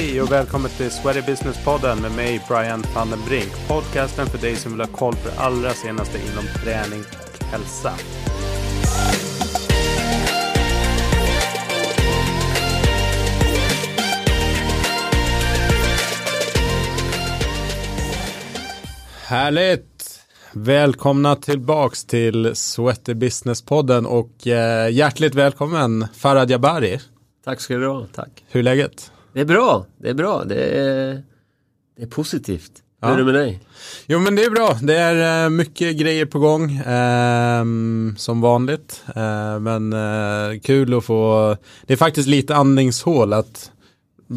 Hej och välkommen till Sweaty Business-podden med mig Brian van den Brink. Podcasten för dig som vill ha koll på det allra senaste inom träning och hälsa. Härligt! Välkomna tillbaks till Sweaty Business-podden och eh, hjärtligt välkommen Farad Jabari. Tack ska du ha, tack. Hur är läget? Det är bra, det är bra, det är, det är positivt. Hur Ja. är det med dig? Jo men det är bra, det är eh, mycket grejer på gång ehm, som vanligt. Eh, men eh, kul att få, det är faktiskt lite andningshål att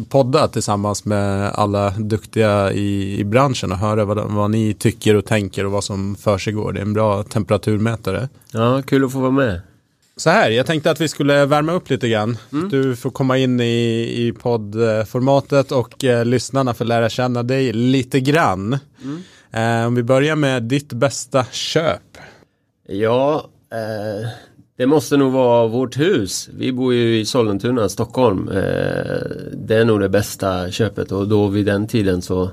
podda tillsammans med alla duktiga i, i branschen och höra vad, vad ni tycker och tänker och vad som försiggår. Det är en bra temperaturmätare. Ja, kul att få vara med. Så här, jag tänkte att vi skulle värma upp lite grann. Du får komma in i, i poddformatet och eh, lyssnarna får lära känna dig lite grann. Eh, om vi börjar med ditt bästa köp. Ja, eh, det måste nog vara vårt hus. Vi bor ju i Sollentuna, Stockholm. Eh, det är nog det bästa köpet och då vid den tiden så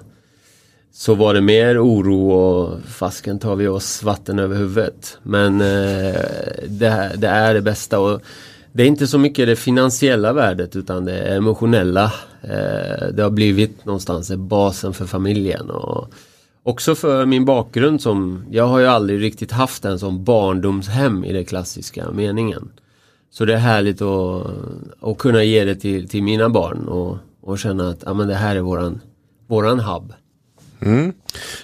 så var det mer oro och fasken tar vi oss vatten över huvudet. Men eh, det, det är det bästa. Och det är inte så mycket det finansiella värdet utan det emotionella. Eh, det har blivit någonstans basen för familjen. Och också för min bakgrund som, jag har ju aldrig riktigt haft en som barndomshem i den klassiska meningen. Så det är härligt att, att kunna ge det till, till mina barn och, och känna att ja, men det här är våran, våran hub. Mm.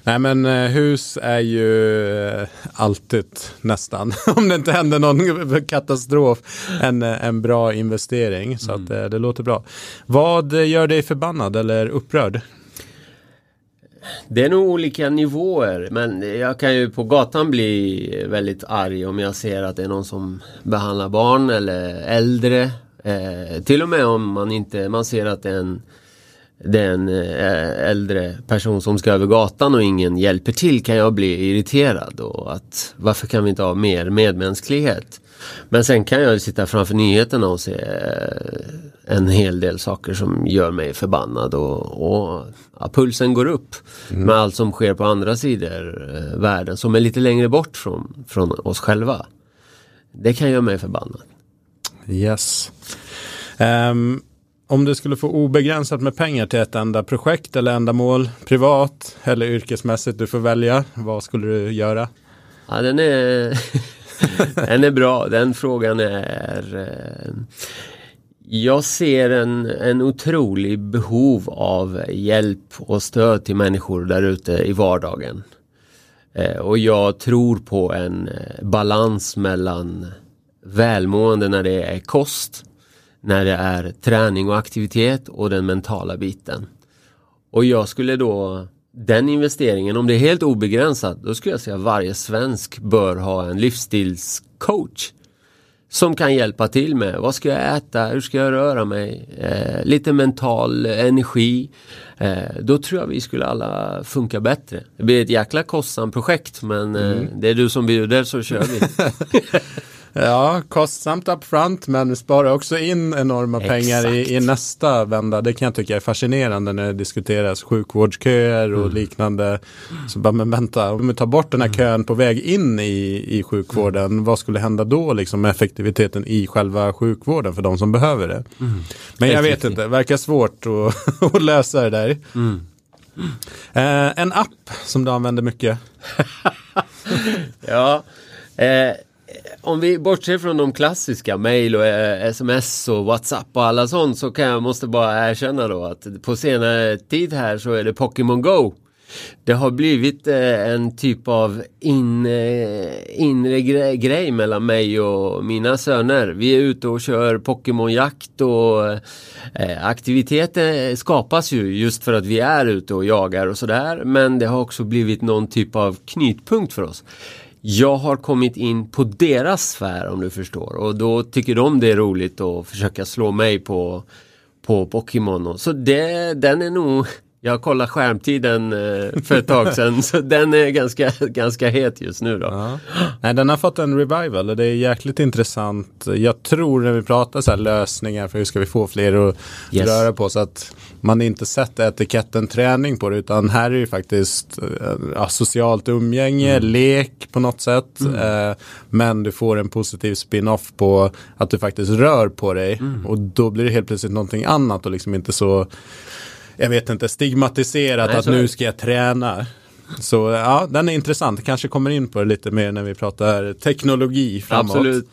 Nej men eh, hus är ju eh, alltid nästan, om det inte händer någon katastrof, en, eh, en bra investering. Så att eh, det låter bra. Vad gör dig förbannad eller upprörd? Det är nog olika nivåer men jag kan ju på gatan bli väldigt arg om jag ser att det är någon som behandlar barn eller äldre. Eh, till och med om man inte, man ser att det är en, det är en eh, äldre person som ska över gatan och ingen hjälper till kan jag bli irriterad och att varför kan vi inte ha mer medmänsklighet? Men sen kan jag sitta framför nyheterna och se eh, en hel del saker som gör mig förbannad och, och ja, pulsen går upp med allt som sker på andra sidor eh, världen som är lite längre bort från, från oss själva. Det kan göra mig förbannad. Yes. Ehm, om du skulle få obegränsat med pengar till ett enda projekt eller ändamål, privat eller yrkesmässigt, du får välja, vad skulle du göra? Ja, den är, den är bra. Den frågan är... Eh, jag ser en, en otrolig behov av hjälp och stöd till människor där ute i vardagen. Eh, och jag tror på en eh, balans mellan välmående när det är kost, när det är träning och aktivitet och den mentala biten. Och jag skulle då, den investeringen, om det är helt obegränsat, då skulle jag säga att varje svensk bör ha en livsstilscoach. Som kan hjälpa till med, vad ska jag äta, hur ska jag röra mig, eh, lite mental energi. Eh, då tror jag vi skulle alla funka bättre. Det blir ett jäkla kostsamt projekt men eh, det är du som bjuder så kör vi. Ja, kostsamt upfront men sparar också in enorma pengar i, i Exakt. nästa vända. Det kan jag tycka är fascinerande när det diskuteras sjukvårdsköer och liknande. Så bara, men vänta, om vi tar bort den här kön på väg in i, i sjukvården, vad skulle hända då liksom med effektiviteten i själva sjukvården för de som behöver det? Men jag vet inte, det verkar svårt att, att lösa det där. Eh, en app som du använder mycket. Ja, eh, Eh, om vi bortser från de klassiska mail och eh, sms och whatsapp och alla sånt så kan jag måste bara erkänna då att på senare tid här så är det Pokémon Go. Det har blivit eh, en typ av in, inre grej, mellan mig och mina söner. Vi är ute och kör Pokémonjakt och aktiviteter skapas ju just för att vi är ute och jagar och sådär. Men det har också blivit någon typ av knytpunkt för oss. Jag har kommit in på deras sfär om du förstår och då tycker de det är roligt att försöka slå mig på, på Pokémon. Så det, den är nog jag kollade skärmtiden eh, för ett tag sedan så den är ganska, ganska het just nu då. Ja. Nej, den har fått en revival och det är jäkligt intressant. Jag tror när vi pratar så här lösningar för hur ska vi få fler att Yes. röra på så att man inte sätter etiketten träning på det utan här är det ju faktiskt eh, ja, socialt umgänge, Mm. lek på något sätt. Eh, men du får en positiv spin-off på att du faktiskt rör på dig Mm. och då blir det helt plötsligt någonting annat och liksom inte så jag vet inte, stigmatiserat Nej, att nu ska jag träna. Så ja, den är intressant. Kanske kommer in på det lite mer när vi pratar teknologi framåt. Absolut.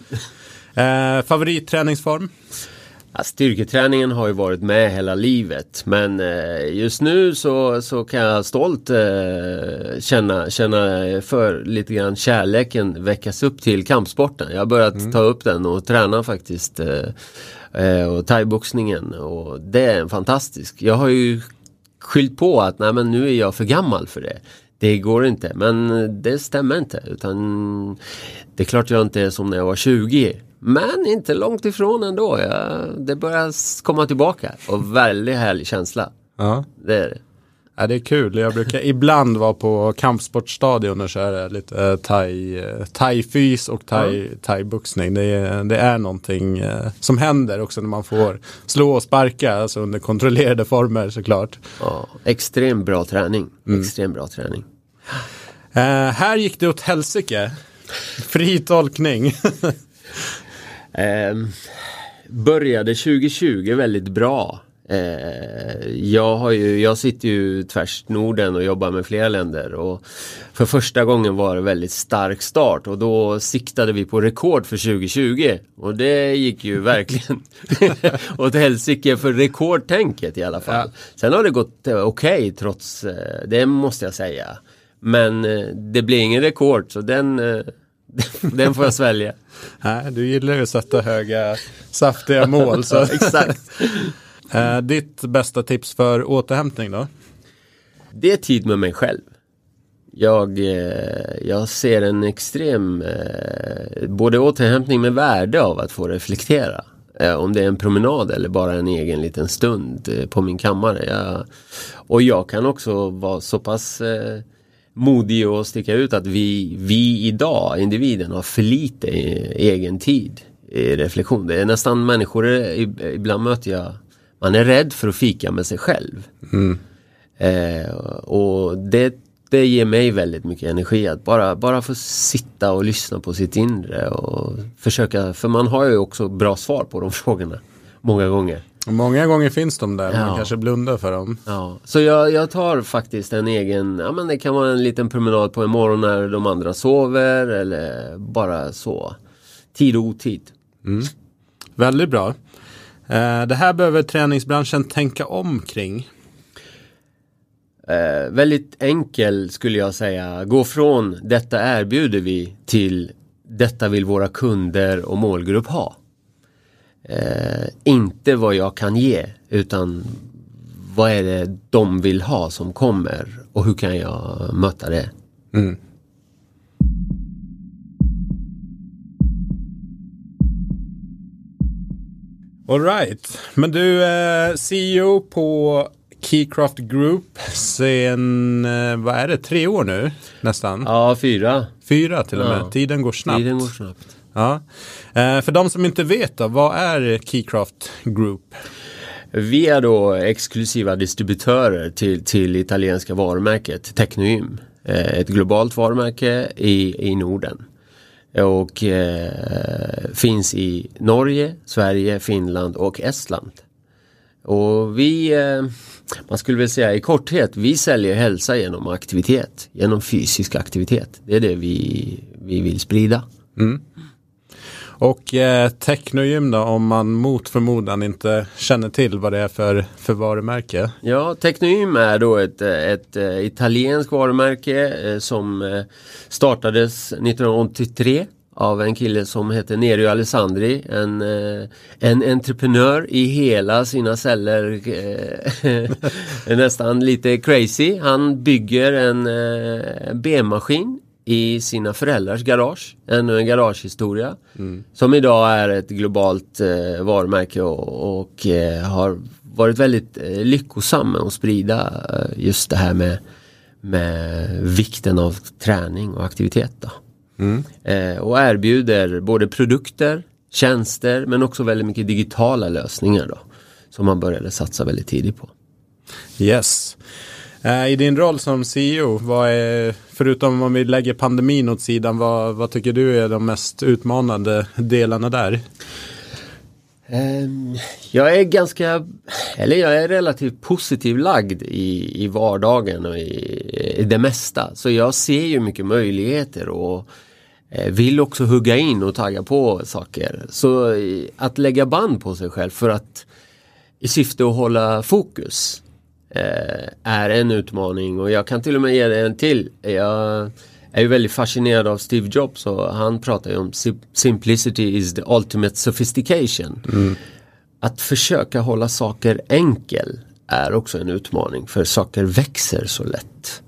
Eh, favoritträningsform? Ja, styrketräningen har ju varit med hela livet men eh, just nu så, så kan jag stolt eh, känna, känna för lite grann kärleken väckas upp till kampsporten. Jag har börjat ta upp den och träna faktiskt eh, och thaiboxningen och det är en fantastisk. Jag har ju skyllt på att nej men nu är jag för gammal för det. Det går inte men det stämmer inte utan det är klart jag inte är som när jag var 20 men inte långt ifrån ändå. Jag, det börjar komma tillbaka och väldigt härlig känsla. Ja. Det är det. Ja, det är kul. Jag brukar ibland vara på kampsportstadion och köra lite eh, thai, eh, thai-fys och thai, thai-boxning. Det, är, det är någonting eh, som händer också när man får slå och sparka, alltså under kontrollerade former såklart. Ja, extremt bra träning. Extremt bra träning. Eh, här gick det åt helsike. Fri tolkning. Ehm, började 2020 väldigt bra. Eh, jag, har ju, jag sitter ju tvärs Norden och jobbar med flera länder och för första gången var det väldigt stark start och då siktade vi på rekord för 2020 och det gick ju verkligen åt helsike för rekordtänket i alla fall. Sen har det gått eh, okej trots eh, det måste jag säga. Men eh, det blir ingen rekord så den, den får jag svälja. Nej, du gillar ju att sätta höga, saftiga mål. Så. Exakt. Eh, ditt bästa tips för återhämtning då? Det är tid med mig själv. Jag, eh, jag ser en extrem eh, både återhämtning med värde av att få reflektera. Eh, om det är en promenad eller bara en egen liten stund eh, på min kammare. Jag, och jag kan också vara så pass eh, modig och sticka ut att vi, vi idag, individen, har för lite eh, egen tid i reflektion. Det är nästan människor, eh, ibland möter jag, man är rädd för att fika med sig själv. Eh, och det, det ger mig väldigt mycket energi att bara, bara få sitta och lyssna på sitt inre och försöka, för man har ju också bra svar på de frågorna många gånger. Många gånger finns de där, man Ja. kanske blundar för dem. Ja, så jag, jag tar faktiskt en egen, ja men det kan vara en liten promenad på en morgon när de andra sover eller bara så. Tid och otid. Väldigt bra. Eh, det här behöver träningsbranschen tänka om kring. Eh, väldigt enkel skulle jag säga. Gå från detta erbjuder vi till detta vill våra kunder och målgrupp ha. Eh, inte vad jag kan ge utan vad är det de vill ha som kommer och hur kan jag möta det? Alright, men du är CEO på Keycraft Group sen, eh, vad är det, tre år nu nästan? Ja, fyra. Fyra till och med, Ja. tiden går snabbt. Tiden går snabbt. Ja. Eh, för de som inte vet då, vad är Keycraft Group? Vi är då exklusiva distributörer till, till italienska varumärket Technoym. Eh, Ett globalt varumärke i, i Norden. Och eh, finns i Norge, Sverige, Finland och Estland. Och vi, eh, man skulle väl säga i korthet, vi säljer hälsa genom aktivitet, genom fysisk aktivitet. Det är det vi, vi vill sprida. Mm. Och eh, Technogym då, om man mot förmodan inte känner till vad det är för, för varumärke. Ja, Technogym är då ett, ett, ett italienskt varumärke eh, som eh, startades 1983 av en kille som heter Nerio Alessandri, en, eh, en entreprenör i hela sina celler. nästan lite crazy. Han bygger en eh, benmaskin i sina föräldrars garage. Ännu en garagehistoria. Som idag är ett globalt eh, varumärke och, och eh, har varit väldigt eh, lyckosam med att sprida eh, just det här med, med vikten av träning och aktivitet. Då. Mm. Eh, och erbjuder både produkter, tjänster men också väldigt mycket digitala lösningar då. Som man började satsa väldigt tidigt på. Yes. Eh, I din roll som CEO, vad är, förutom om vi lägger pandemin åt sidan, vad, vad tycker du är de mest utmanande delarna där? Ehm, jag är ganska, eller jag är relativt positiv lagd i, i vardagen och i, i det mesta. Så jag ser ju mycket möjligheter och eh, vill också hugga in och tagga på saker. Så eh, att lägga band på sig själv för att i syfte att hålla fokus är en utmaning och jag kan till och med ge det en till. Jag är ju väldigt fascinerad av Steve Jobs och han pratar ju om sim- simplicity is the ultimate sophistication. Att försöka hålla saker enkel är också en utmaning för saker växer så lätt.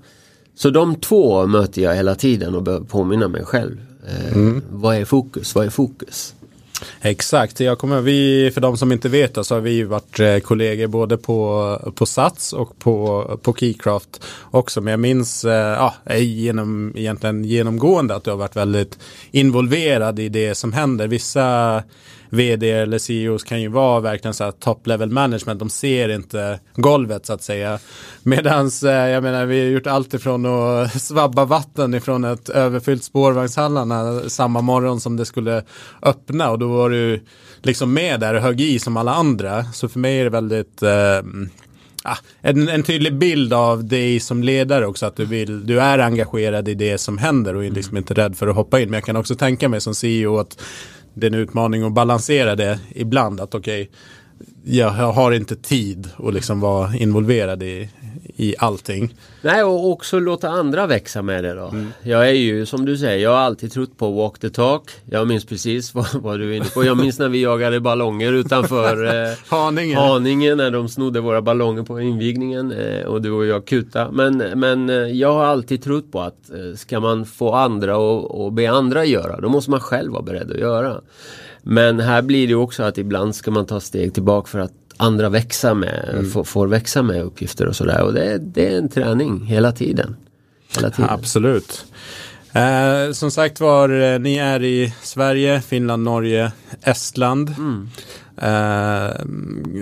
Så de två möter jag hela tiden och behöver påminna mig själv. Eh, Vad är fokus? Vad är fokus? Exakt, jag kommer, vi, för de som inte vet så har vi varit eh, kollegor både på, på Sats och på, på Keycraft också. Men jag minns eh, ja, genom, egentligen genomgående att du har varit väldigt involverad i det som händer. Vissa vd eller CEOs kan ju vara verkligen så här top level management. De ser inte golvet så att säga. Medans eh, jag menar vi har gjort allt ifrån att svabba vatten ifrån ett överfyllt spårvagnshallarna samma morgon som det skulle öppna och då var du liksom med där och högg i som alla andra. Så för mig är det väldigt eh, ah, en, en tydlig bild av dig som ledare också att du vill, du är engagerad i det som händer och är liksom inte rädd för att hoppa in. Men jag kan också tänka mig som CEO att det är en utmaning att balansera det ibland. Att okej, jag har inte tid att liksom vara involverad i, i allting. Nej, och också låta andra växa med det då. Jag är ju som du säger, jag har alltid trott på walk the talk. Jag minns precis vad, vad du är inne på. Jag minns när vi jagade ballonger utanför eh, Haninge. Haninge när de snodde våra ballonger på invigningen eh, och du och jag kuta. Men, men eh, jag har alltid trott på att eh, ska man få andra och, och be andra göra, då måste man själv vara beredd att göra. Men här blir det också att ibland ska man ta steg tillbaka för att andra växa med, får, får växa med uppgifter och sådär. Och det, det är en träning hela tiden. Hela tiden. Absolut. Eh, som sagt var, eh, ni är i Sverige, Finland, Norge, Estland. Eh,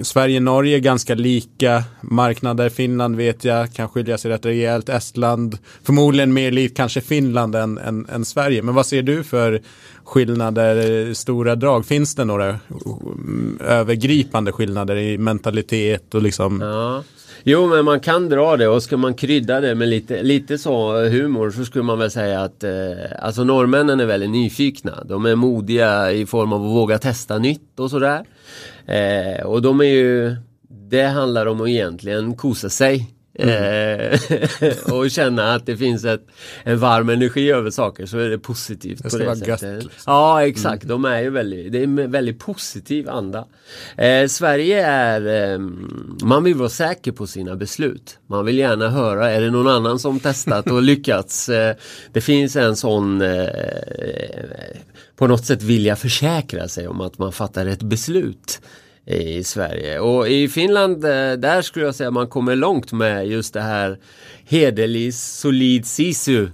Sverige-Norge ganska lika marknader. Finland vet jag kan skilja sig rätt rejält. Estland förmodligen mer likt kanske Finland än, än, än Sverige. Men vad ser du för skillnader, stora drag? Finns det några mm, övergripande skillnader i mentalitet och liksom? Ja. Jo men man kan dra det och ska man krydda det med lite, lite så humor så skulle man väl säga att eh, alltså norrmännen är väldigt nyfikna. De är modiga i form av att våga testa nytt och sådär. Eh, och de är ju, det handlar om att egentligen kosa sig. Eh, och känna att det finns ett, en varm energi över saker så är det positivt. Det på ska det vara sättet. gött, liksom. Ja exakt, de är ju väldigt, det är en väldigt positiv anda. Eh, Sverige är, eh, man vill vara säker på sina beslut. Man vill gärna höra, är det någon annan som testat och lyckats? Eh, det finns en sån eh, på något sätt vilja försäkra sig om att man fattar ett beslut i Sverige. Och i Finland, eh, där skulle jag säga man kommer långt med just det här hederlig, solid sisu.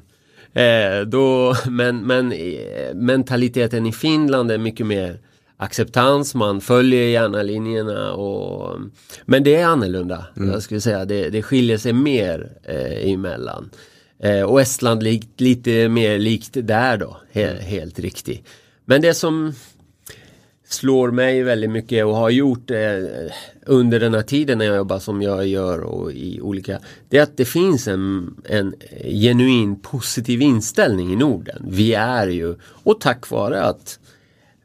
Eh, då, men men eh, mentaliteten i Finland är mycket mer acceptans, man följer gärna linjerna och Men det är annorlunda. Jag skulle säga det, det skiljer sig mer eh, emellan. Eh, och Estland li lite mer likt där då, he helt riktigt. Men det som slår mig väldigt mycket och har gjort eh, under den här tiden när jag jobbar som jag gör och i olika Det är att det finns en, en genuin positiv inställning i Norden. Vi är ju, och tack vare att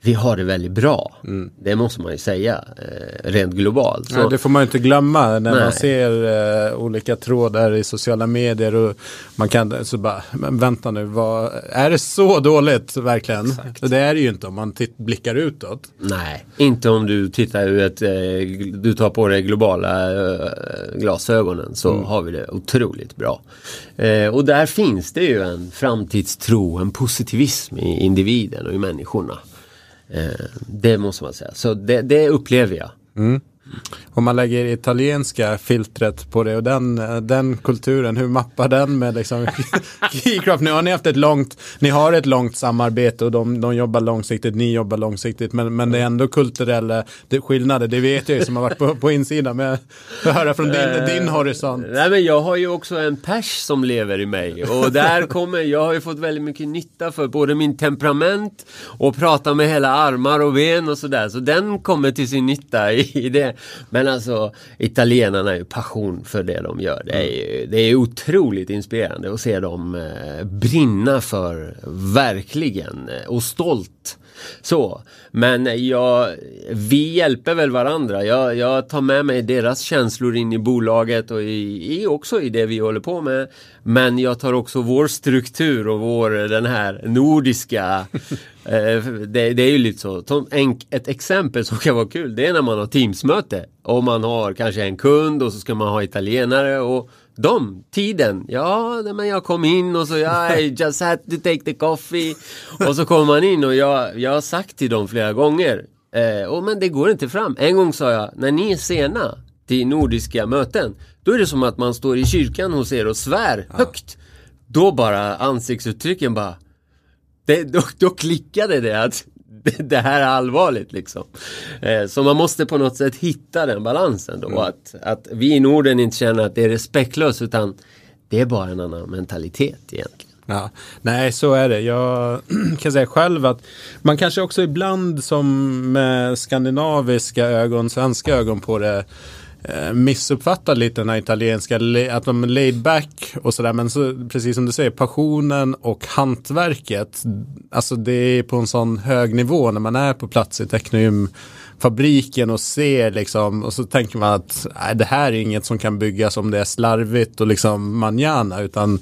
vi har det väldigt bra. Det måste man ju säga eh, rent globalt. Så, Ja, det får man ju inte glömma när Nej. man ser eh, olika trådar i sociala medier och man kan så bara, men vänta nu, vad, är det så dåligt verkligen? Det är det ju inte om man blickar utåt. Nej, inte om du tittar ur ett, eh, du tar på dig globala eh, glasögonen så har vi det otroligt bra. Eh, och där finns det ju en framtidstro, en positivism i individen och i människorna. Eh, det måste man säga, så det, det upplever jag. Mm. Om man lägger italienska filtret på det och den, den kulturen, hur mappar den med liksom Keycraft? Nu har ni haft ett långt, ni har ett långt samarbete och de, de jobbar långsiktigt, ni jobbar långsiktigt, men, men det är ändå kulturella det, skillnader, det vet jag ju som har varit på, på insidan, men jag höra från din, uh, din horisont. Nej men jag har ju också en pers som lever i mig och där kommer, jag har ju fått väldigt mycket nytta för både min temperament och prata med hela armar och ben och sådär, så den kommer till sin nytta i, i det. Men alltså italienarna är ju passion för det de gör. Det är, ju, det är otroligt inspirerande att se dem eh, brinna för, verkligen, eh, och stolt. Så, men jag, vi hjälper väl varandra. Jag, jag tar med mig deras känslor in i bolaget och i, i, också i det vi håller på med. Men jag tar också vår struktur och vår den här nordiska eh, det, det, är ju lite så. ett exempel som kan vara kul det är när man har teamsmöte och man har kanske en kund och så ska man ha italienare och de, tiden, ja men jag kom in och så jag just had to take the coffee och så kommer man in och jag, jag har sagt till dem flera gånger eh, och men det går inte fram. En gång sa jag, när ni är sena till nordiska möten då är det som att man står i kyrkan hos er och svär ja. högt. Då bara ansiktsuttrycken bara det, då, då klickade det att det här är allvarligt liksom. Eh, så man måste på något sätt hitta den balansen då. Mm. Att, att vi i Norden inte känner att det är respektlöst utan det är bara en annan mentalitet egentligen. Ja, nej så är det. Jag kan säga själv att man kanske också ibland som med skandinaviska ögon, svenska ögon på det Eh, missuppfattar lite den här italienska, att de är laid back och sådär. Men så, precis som du säger, passionen och hantverket. Alltså det är på en sån hög nivå när man är på plats i Technium-fabriken och ser liksom. Och så tänker man att nej, det här är inget som kan byggas om det är slarvigt och liksom manjana. Utan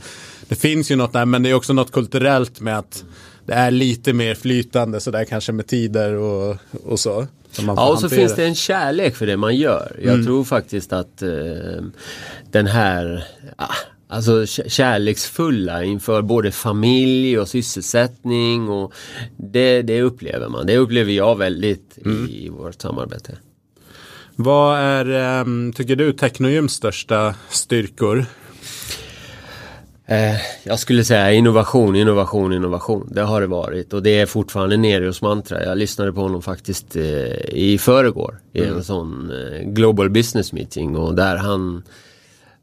det finns ju något där, men det är också något kulturellt med att det är lite mer flytande sådär kanske med tider och, och så. Ja, och så finns det en kärlek för det man gör. Jag mm. tror faktiskt att eh, den här ah, Alltså kärleksfulla inför både familj och sysselsättning och det, det upplever man. Det upplever jag väldigt mm. i vårt samarbete. Vad är, um, tycker du, Technogyms största styrkor? Eh, jag skulle säga innovation, innovation, innovation. Det har det varit och det är fortfarande Nerios mantra. Jag lyssnade på honom faktiskt eh, i förrgår i mm. en sån eh, Global Business Meeting och där han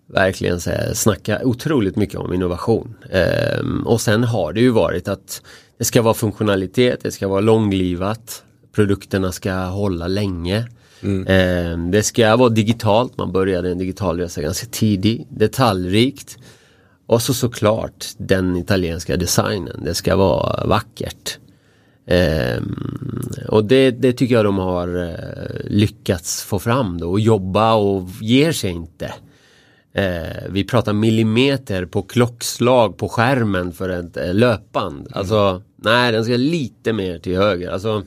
verkligen snackar otroligt mycket om innovation. Ehm, och sen har det ju varit att det ska vara funktionalitet, det ska vara långlivat, produkterna ska hålla länge. Mm. Ehm, det ska vara digitalt, man började en digital resa ganska tidigt, detaljrikt. Och så såklart den italienska designen, det ska vara vackert. Um, och det, det, tycker jag de har uh, lyckats få fram då och jobba och ger sig inte. Uh, vi pratar millimeter på klockslag på skärmen för ett uh, löpband. Mm. Alltså, nej den ska lite mer till höger. Alltså,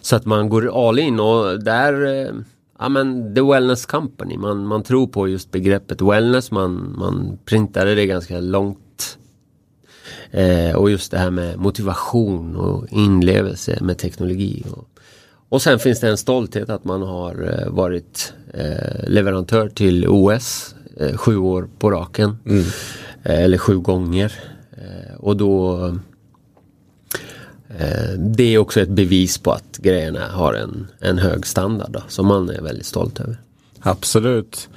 så att man går all in och där ja, men The Wellness Company. Man, man tror på just begreppet wellness. Man, man printade det ganska långt. Eh, och just det här med motivation och inlevelse med teknologi. Och, och sen finns det en stolthet att man har eh, varit eh, leverantör till OS eh, sju år på raken. Mm. Eh, eller sju gånger. Eh, och då det är också ett bevis på att grejerna har en, en hög standard då, som man är väldigt stolt över. Absolut.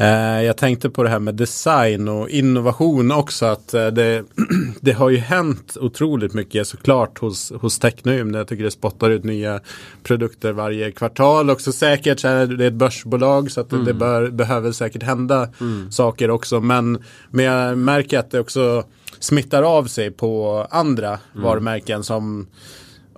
Eh, jag tänkte på det här med design och innovation också. att eh, det, det har ju hänt otroligt mycket såklart hos, hos Technium. Jag tycker det spottar ut nya produkter varje kvartal. Också säkert så är det ett börsbolag så att mm. det bör, behöver säkert hända mm. saker också. Men, men jag märker att det också smittar av sig på andra mm. varumärken som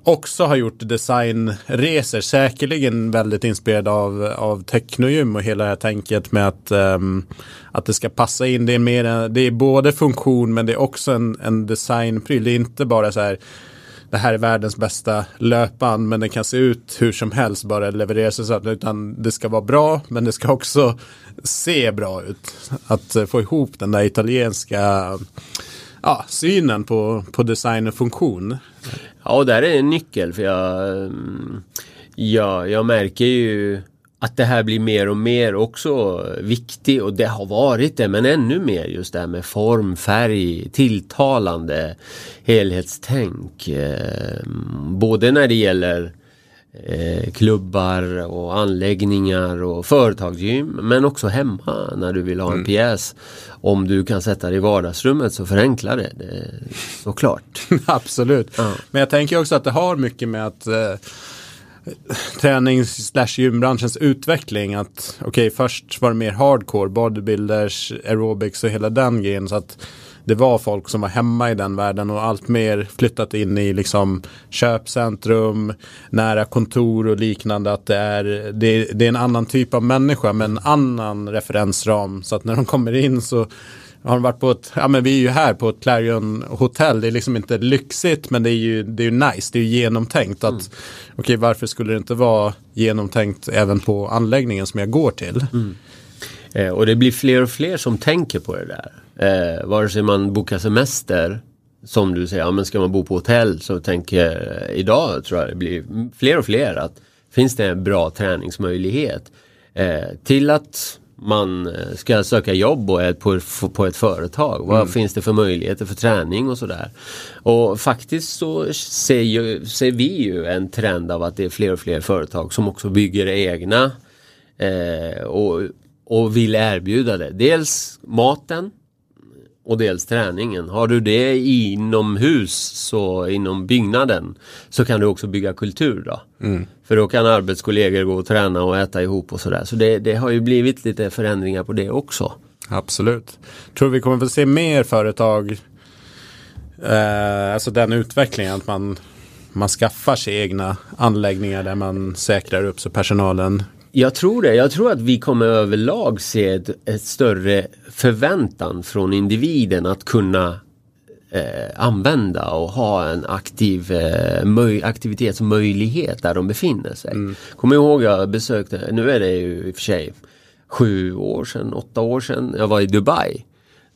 också har gjort designresor. Säkerligen väldigt inspirerad av, av Technogym och hela det här tänket med att, um, att det ska passa in. Det är, mer, det är både funktion men det är också en, en designpryl. Det är inte bara så här det här är världens bästa löpband men det kan se ut hur som helst bara levereras så utan det ska vara bra men det ska också se bra ut. Att få ihop den där italienska ja, synen på, på design och funktion. Ja, och där är en nyckel för jag, mm, ja, jag märker ju att det här blir mer och mer också viktigt och det har varit det men ännu mer just det här med form, färg, tilltalande helhetstänk. Eh, både när det gäller eh, klubbar och anläggningar och företagsgym men också hemma när du vill ha en mm. pjäs. Om du kan sätta det i vardagsrummet så förenklar det, det såklart. Absolut. Ja. Men jag tänker också att det har mycket med att eh, tränings slash gymbranschens utveckling. Att okej, okay, först var det mer hardcore, bodybuilders, aerobics och hela den grejen. Så att det var folk som var hemma i den världen och allt mer flyttat in i liksom köpcentrum, nära kontor och liknande. Att det är, det, det är en annan typ av människa med en annan referensram. Så att när de kommer in så har de varit på ett, ja men vi är ju här på ett Clarion hotell. Det är liksom inte lyxigt men det är ju, det är ju nice, det är ju genomtänkt. Att, mm. Okej, okay, varför skulle det inte vara genomtänkt även på anläggningen som jag går till? Mm. Eh, och det blir fler och fler som tänker på det där. Eh, vare sig man bokar semester som du säger, ja, men ska man bo på hotell så tänker jag idag tror jag det blir fler och fler att finns det en bra träningsmöjlighet eh, till att man eh, ska söka jobb och är på, på ett företag. Vad mm. finns det för möjligheter för träning och sådär. Och faktiskt så ser, ju, ser vi ju en trend av att det är fler och fler företag som också bygger egna eh, och, och vill erbjuda det. Dels maten och dels träningen. Har du det inomhus, så inom byggnaden, så kan du också bygga kultur då. Mm. För då kan arbetskollegor gå och träna och äta ihop och sådär. Så det, det har ju blivit lite förändringar på det också. Absolut. Tror vi kommer få se mer företag, eh, alltså den utvecklingen att man, man skaffar sig egna anläggningar där man säkrar upp så personalen jag tror det. Jag tror att vi kommer överlag se ett, ett större förväntan från individen att kunna eh, använda och ha en aktiv eh, aktivitetsmöjlighet där de befinner sig. Mm. Kommer ihåg jag besökte, nu är det ju i och för sig sju år sedan, åtta år sedan, jag var i Dubai.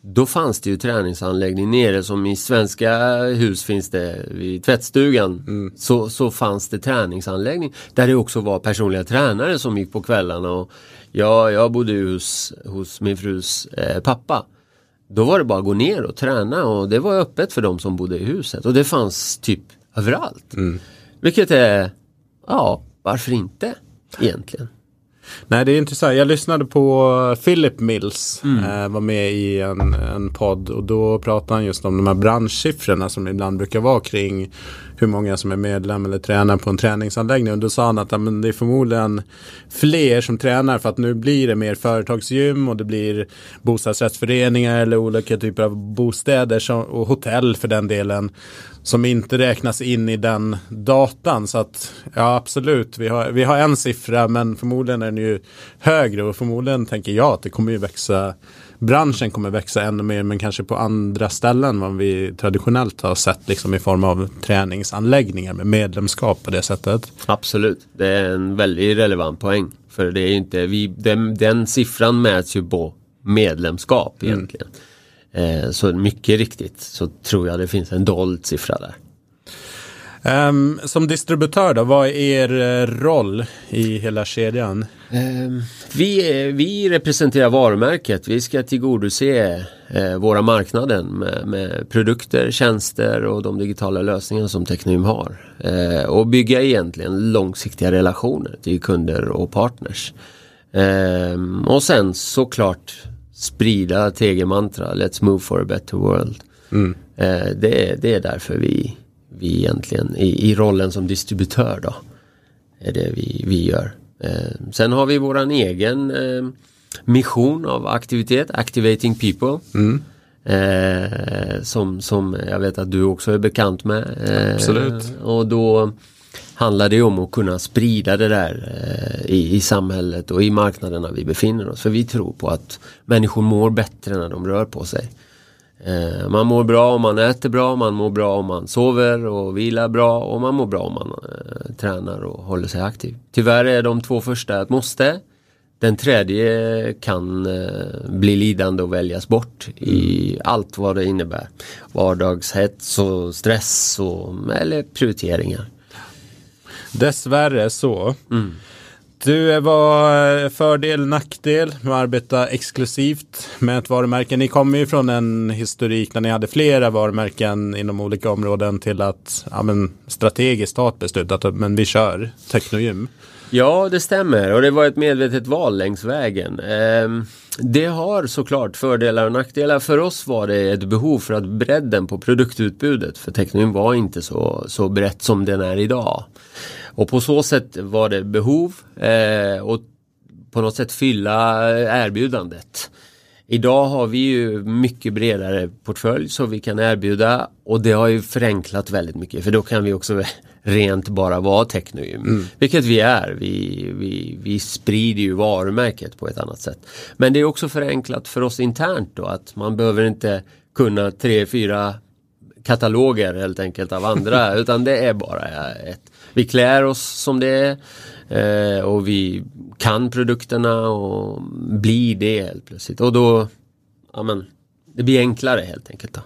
Då fanns det ju träningsanläggning nere som i svenska hus finns det vid tvättstugan. Mm. Så, så fanns det träningsanläggning där det också var personliga tränare som gick på kvällarna. Och jag, jag bodde hos, hos min frus eh, pappa. Då var det bara att gå ner och träna och det var öppet för de som bodde i huset. Och det fanns typ överallt. Mm. Vilket är, ja, varför inte egentligen? Nej, det är intressant. Jag lyssnade på Philip Mills, mm. eh, var med i en, en podd och då pratade han just om de här branschsiffrorna som ibland brukar vara kring hur många som är medlem eller tränar på en träningsanläggning. Och då sa han att ja, men det är förmodligen fler som tränar för att nu blir det mer företagsgym och det blir bostadsrättsföreningar eller olika typer av bostäder som, och hotell för den delen som inte räknas in i den datan. Så att ja absolut, vi har, vi har en siffra men förmodligen är den ju högre och förmodligen tänker jag att det kommer ju växa branschen kommer växa ännu mer men kanske på andra ställen vad vi traditionellt har sett liksom i form av träningsanläggningar med medlemskap på det sättet. Absolut, det är en väldigt relevant poäng. För det är inte, vi, den, den siffran mäts ju på medlemskap egentligen. Mm. Eh, så mycket riktigt så tror jag det finns en dold siffra där. Um, som distributör då, vad är er eh, roll i hela kedjan? Um, vi, vi representerar varumärket. Vi ska tillgodose uh, våra marknader med, med, produkter, tjänster och de digitala lösningar som Technim har. Uh, och bygga egentligen långsiktiga relationer till kunder och partners. Um, och sen såklart sprida TG-mantra, Let's move for a better world. Mm. Uh, det, det är därför vi vi egentligen i, i rollen som distributör då. Är det vi, vi gör. Eh, sen har vi våran egen eh, mission av aktivitet, Activating People. Mm. Eh, som, som jag vet att du också är bekant med. Eh, Absolut. Och då handlar det om att kunna sprida det där eh, i, i samhället och i marknaderna vi befinner oss. För vi tror på att människor mår bättre när de rör på sig. Eh, man mår bra om man äter bra, man mår bra om man sover och vilar bra och man mår bra om man eh, tränar och håller sig aktiv. Tyvärr är de två första ett måste. Den tredje kan eh, bli lidande och väljas bort i mm. allt vad det innebär. Vardagshets och stress och, eller prioriteringar. Dessvärre så. Mm du, var eh, fördel, nackdel med att arbeta exklusivt med ett varumärke? Ni kommer ju från en historik där ni hade flera varumärken inom olika områden till att ja, men, strategiskt ta ett beslut att men vi kör Technogym. Ja, det stämmer och det var ett medvetet val längs vägen. Ehm, det har såklart fördelar och nackdelar. För oss var det ett behov för att bredden på produktutbudet för Technogym var inte så, så brett som den är idag. Och på så sätt var det behov eh, och på något sätt fylla erbjudandet. Idag har vi ju mycket bredare portfölj så vi kan erbjuda och det har ju förenklat väldigt mycket för då kan vi också rent bara vara Technogym. Mm. Vilket vi är. Vi, vi, vi sprider ju varumärket på ett annat sätt. Men det är också förenklat för oss internt då att man behöver inte kunna tre, fyra kataloger helt enkelt av andra utan det är bara ett. Vi klär oss som det är eh, och vi kan produkterna och blir det helt plötsligt och då, ja men, det blir enklare helt enkelt. Då.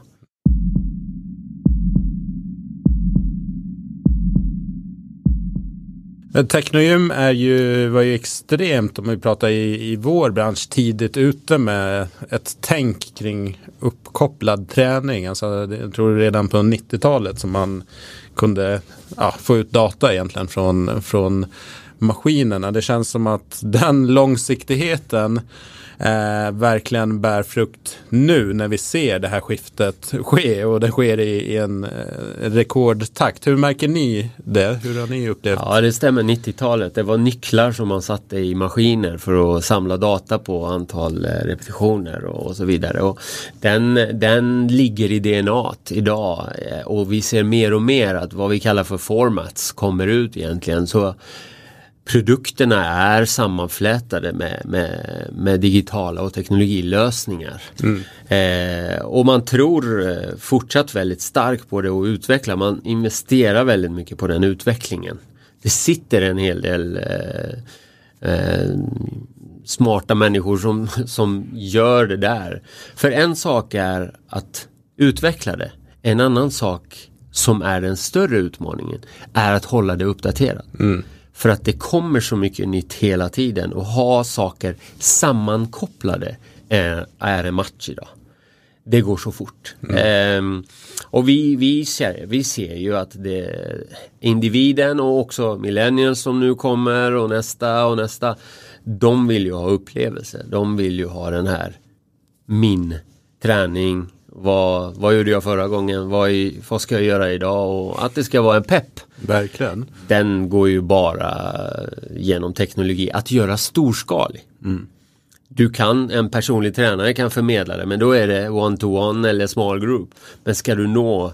Technogym är ju, var ju extremt, om vi pratar i, i vår bransch, tidigt ute med ett tänk kring uppkopplad träning. Alltså, jag tror redan på 90-talet som man kunde ja, få ut data egentligen från, från maskinerna. Det känns som att den långsiktigheten eh, verkligen bär frukt nu när vi ser det här skiftet ske och det sker i, i en eh, rekordtakt. Hur märker ni det? Hur har ni upplevt? Ja det stämmer 90-talet. Det var nycklar som man satte i maskiner för att samla data på antal eh, repetitioner och, och så vidare. Och den, den ligger i DNA idag eh, och vi ser mer och mer att vad vi kallar för formats kommer ut egentligen. Så produkterna är sammanflätade med, med, med digitala och teknologilösningar. Mm. Eh, och man tror eh, fortsatt väldigt starkt på det och utvecklar. Man investerar väldigt mycket på den utvecklingen. Det sitter en hel del eh, eh, smarta människor som, som gör det där. För en sak är att utveckla det. En annan sak som är den större utmaningen är att hålla det uppdaterat. Mm. För att det kommer så mycket nytt hela tiden och ha saker sammankopplade är, är en match idag. Det går så fort. Mm. Ehm, och vi, vi, ser, vi ser ju att det individen och också millennials som nu kommer och nästa och nästa. De vill ju ha upplevelser. De vill ju ha den här min träning vad, vad gjorde jag förra gången? Vad, vad ska jag göra idag? Och att det ska vara en pepp. Verkligen. Den går ju bara genom teknologi. Att göra storskalig. Mm. Du kan, en personlig tränare kan förmedla det men då är det one-to-one -one eller small group. Men ska du nå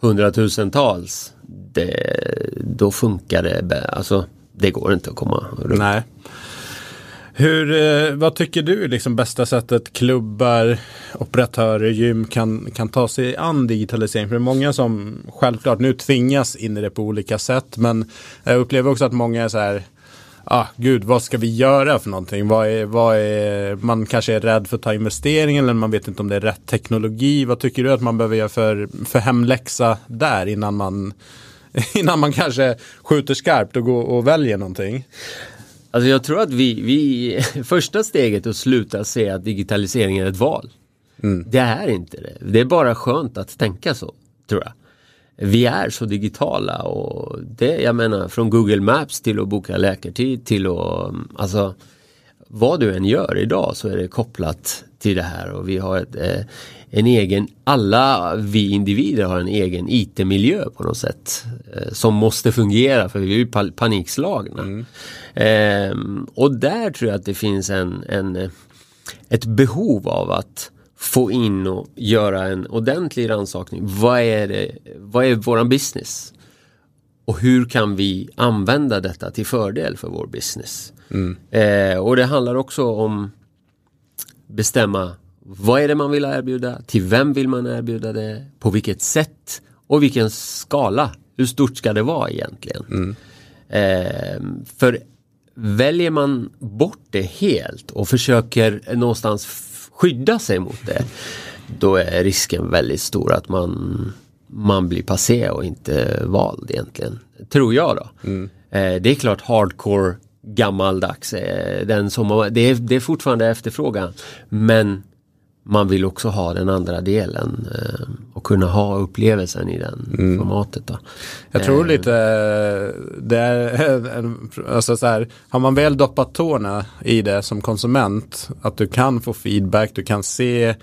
hundratusentals, det, då funkar det. Alltså, det går inte att komma runt. Nej. Hur, eh, vad tycker du är liksom bästa sättet klubbar, operatörer, gym kan, kan ta sig an digitalisering? För det är många som självklart nu tvingas in i det på olika sätt. Men jag upplever också att många är så här, ah, gud, vad ska vi göra för någonting? Vad är, vad är, man kanske är rädd för att ta investeringen eller man vet inte om det är rätt teknologi. Vad tycker du att man behöver göra för, för hemläxa där innan man, innan man kanske skjuter skarpt och går och väljer någonting? Alltså jag tror att vi, vi första steget att sluta se att digitalisering är ett val. Mm. Det är inte det. Det är bara skönt att tänka så, tror jag. Vi är så digitala och det, jag menar från Google Maps till att boka läkartid till att, alltså vad du än gör idag så är det kopplat till det här och vi har ett, eh, en egen, alla vi individer har en egen IT-miljö på något sätt. Eh, som måste fungera för vi är ju panikslagna. Mm. Eh, och där tror jag att det finns en, en, ett behov av att få in och göra en ordentlig rannsakning. Vad är, det, vad är våran business? Och hur kan vi använda detta till fördel för vår business? Mm. Eh, och det handlar också om bestämma vad är det man vill erbjuda? Till vem vill man erbjuda det? På vilket sätt? Och vilken skala? Hur stort ska det vara egentligen? Mm. Eh, för väljer man bort det helt och försöker någonstans skydda sig mot det då är risken väldigt stor att man, man blir passé och inte vald egentligen. Tror jag då. Mm. Eh, det är klart hardcore gammaldags. Eh, den som, det, är, det är fortfarande efterfrågan. Men man vill också ha den andra delen eh, och kunna ha upplevelsen i den mm. formatet. Då. Jag tror eh. lite det är, alltså så här, har man väl doppat tårna i det som konsument, att du kan få feedback, du kan se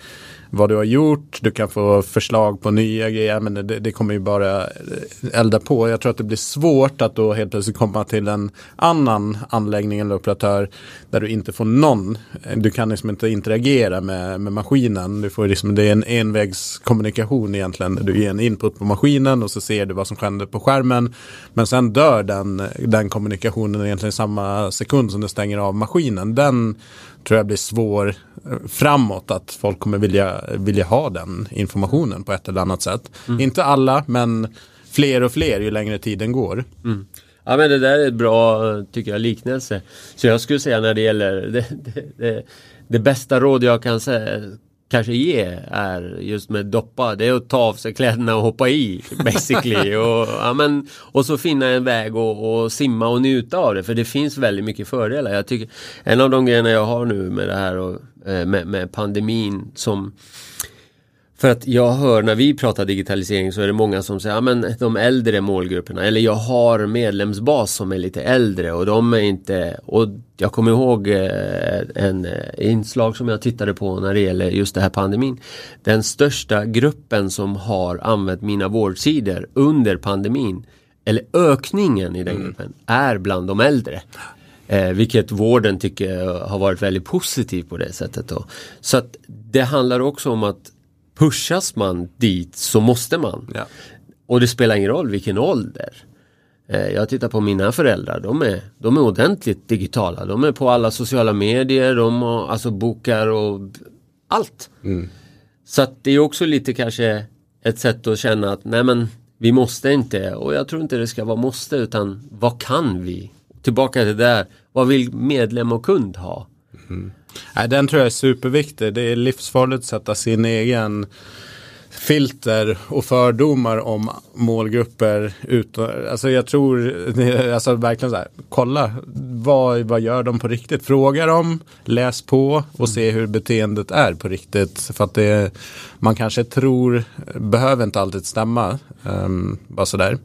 vad du har gjort, du kan få förslag på nya grejer, men det, det, kommer ju bara eh, elda på. Jag tror att det blir svårt att då helt plötsligt komma till en annan anläggning eller operatör där du inte får någon, du kan liksom inte interagera med, med maskinen. Du får liksom, det är en envägskommunikation egentligen. Du ger en input på maskinen och så ser du vad som händer på skärmen. Men sen dör den, den kommunikationen egentligen i samma sekund som du stänger av maskinen. Den tror jag blir svår eh, framåt att folk kommer vilja, vilja ha den informationen på ett eller annat sätt. Mm. Inte alla, men fler och fler ju längre tiden går. Mm. Ja men det där är ett bra, tycker jag, liknelse. Så jag skulle säga när det gäller det, det, det, det bästa råd jag kan säga, kanske ge är just med doppa, det är att ta av sig kläderna och hoppa i basically. och, ja, men, och så finna en väg och, och, simma och njuta av det för det finns väldigt mycket fördelar. Jag tycker, en av de grejerna jag har nu med det här och eh, med, med pandemin som för att jag hör när vi pratar digitalisering så är det många som säger, ja men de äldre målgrupperna, eller jag har medlemsbas som är lite äldre och de är inte, och jag kommer ihåg eh, en eh, inslag som jag tittade på när det gäller just det här pandemin. Den största gruppen som har använt mina vårdsidor under pandemin, eller ökningen i den mm. gruppen, är bland de äldre. Eh, vilket vården tycker har varit väldigt positiv på det sättet. Då. Så att det handlar också om att pushas man dit så måste man. Ja. Och det spelar ingen roll vilken ålder. Eh, jag tittar på mina föräldrar, de är, de är ordentligt digitala. De är på alla sociala medier, de har, alltså bokar och allt. Mm. Så att det är också lite kanske ett sätt att känna att nej men vi måste inte och jag tror inte det ska vara måste utan vad kan vi? Tillbaka till det där, vad vill medlem och kund ha? Mm. Nej, den tror jag är superviktig. Det är livsfarligt att sätta sin egen filter och fördomar om målgrupper. Alltså jag tror, alltså verkligen så här, kolla vad, vad gör de på riktigt? Fråga dem, läs på och se hur beteendet är på riktigt. För att det, man kanske tror, behöver inte alltid stämma. Um, bara sådär.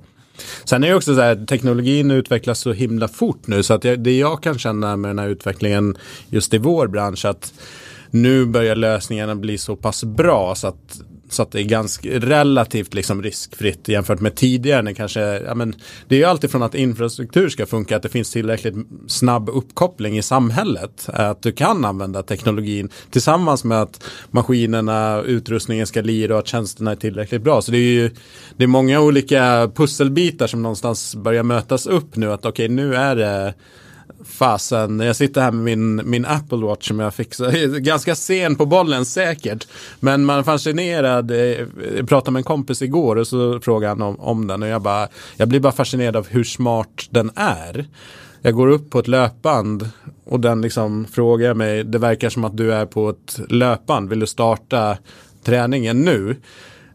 Sen är det också så här, teknologin utvecklas så himla fort nu så att jag, det jag kan känna med den här utvecklingen just i vår bransch att nu börjar lösningarna bli så pass bra så att så att det är ganska relativt liksom riskfritt jämfört med tidigare. När kanske, ja men, det är ju alltid från att infrastruktur ska funka, att det finns tillräckligt snabb uppkoppling i samhället. Att du kan använda teknologin tillsammans med att maskinerna, utrustningen ska lira och att tjänsterna är tillräckligt bra. Så det är ju det är många olika pusselbitar som någonstans börjar mötas upp nu. Att okej, okay, nu är det fasen, jag sitter här med min, min Apple Watch som jag fick, ganska sen på bollen säkert. Men man är fascinerad, eh, jag pratade med en kompis igår och så frågade han om, om den och jag bara, jag blir bara fascinerad av hur smart den är. Jag går upp på ett löpband och den liksom frågar mig, det verkar som att du är på ett löpband, vill du starta träningen nu?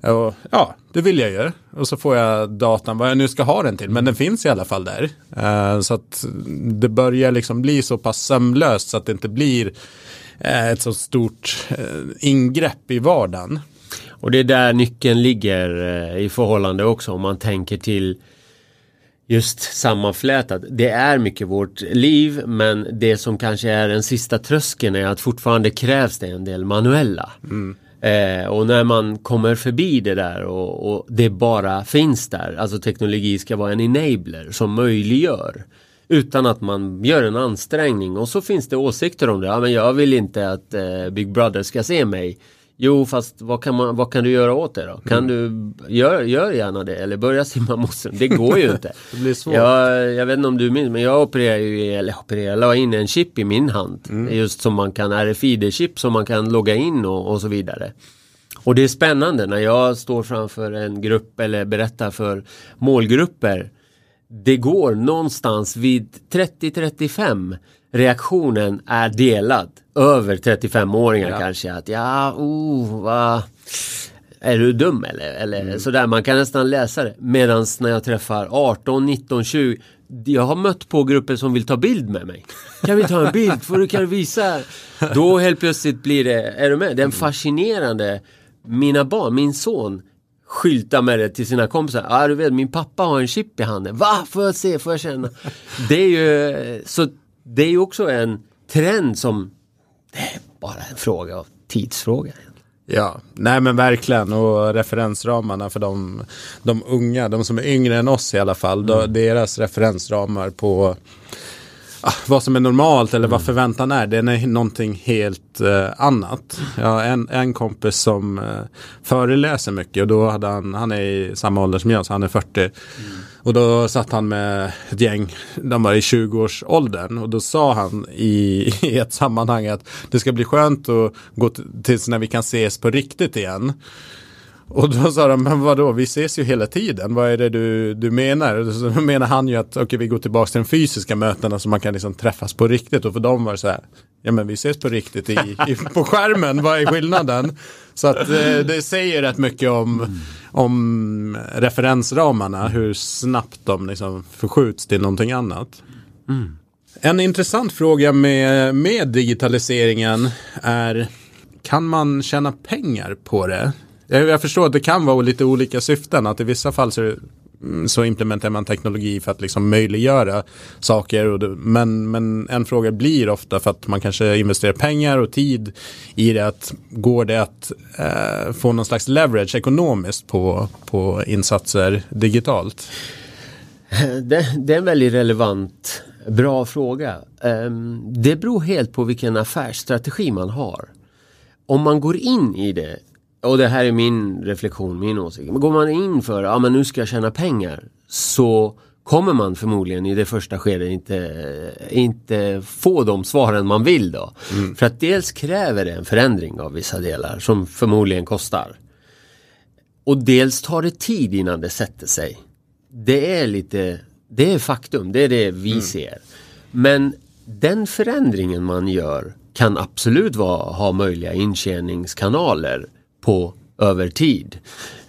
Och, ja, det vill jag ju. Och så får jag datan, vad jag nu ska ha den till. Men den finns i alla fall där. Uh, så att det börjar liksom bli så pass sömlöst så att det inte blir uh, ett så stort uh, ingrepp i vardagen. Och det är där nyckeln ligger i förhållande också om man tänker till just sammanflätat. Det är mycket vårt liv men det som kanske är den sista tröskeln är att fortfarande krävs det en del manuella. Mm. Eh, och när man kommer förbi det där och, och, det bara finns där, alltså teknologi ska vara en enabler som möjliggör utan att man gör en ansträngning och så finns det åsikter om det. Ja, men jag vill inte att eh, Big Brother ska se mig. Jo fast vad kan, man, vad kan du göra åt det då? Kan mm. du, gör, gör gärna det eller börja simma mossen. Det går ju inte. det blir svårt. Jag, jag vet inte om du minns men jag opererade ju, eller opererade, la in en chip i min hand. Mm. Just som man kan, RFID-chip som man kan logga in och, och så vidare. Och det är spännande när jag står framför en grupp eller berättar för målgrupper. Det går någonstans vid 30-35 reaktionen är delad. Över 35-åringar ja. kanske. Att ja, oh, va. Är du dum eller? eller mm. sådär, man kan nästan läsa det. Medan när jag träffar 18, 19, 20 jag har mött på grupper som vill ta bild med mig. Kan vi ta en bild? Får du kan du visa? Då helt plötsligt blir det, är du med? Den fascinerande, mina barn, min son skyltar med det till sina kompisar. Ja ah, du vet min pappa har en chip i handen. Va? Får jag se? Får jag känna? Det är ju, så det är ju också en trend som, det är bara en fråga, tidsfråga. Ja, nej men verkligen och referensramarna för de, de unga, de som är yngre än oss i alla fall, mm. då, deras referensramar på ah, vad som är normalt eller vad mm. förväntan är, det är någonting helt eh, annat. Jag har en, en kompis som eh, föreläser mycket och då hade han, han är i samma ålder som jag, så han är 40. Mm. Och då satt han med ett gäng, de var i 20-årsåldern och då sa han i, i ett sammanhang att det ska bli skönt att gå tills när vi kan ses på riktigt igen. Och då sa de, men vadå, vi ses ju hela tiden, vad är det du, du menar? Så menar han ju att, okej vi går tillbaka till de fysiska mötena så man kan liksom träffas på riktigt. Och för dem var det så här, ja men vi ses på riktigt i, i på skärmen, vad är skillnaden? Så att eh, det säger rätt mycket om, om referensramarna, hur snabbt de liksom förskjuts till någonting annat. Mm. En intressant fråga med, med digitaliseringen är, kan man tjäna pengar på det? Jag förstår att det kan vara lite olika syften. Att i vissa fall så, mm, så implementerar man teknologi för att liksom möjliggöra saker. Det, men, men en fråga blir ofta för att man kanske investerar pengar och tid i det. Att går det att eh, få någon slags leverage ekonomiskt på, på insatser digitalt? Det, det är en väldigt relevant, bra fråga. Ehm, det beror helt på vilken affärsstrategi man har. Om man går in i det och det här är min reflektion, min åsikt. Men går man in för att ja, nu ska jag tjäna pengar så kommer man förmodligen i det första skedet inte, inte få de svaren man vill då. Mm. För att dels kräver det en förändring av vissa delar som förmodligen kostar. Och dels tar det tid innan det sätter sig. Det är lite, det är faktum, det är det vi mm. ser. Men den förändringen man gör kan absolut vara, ha möjliga intjäningskanaler på över tid.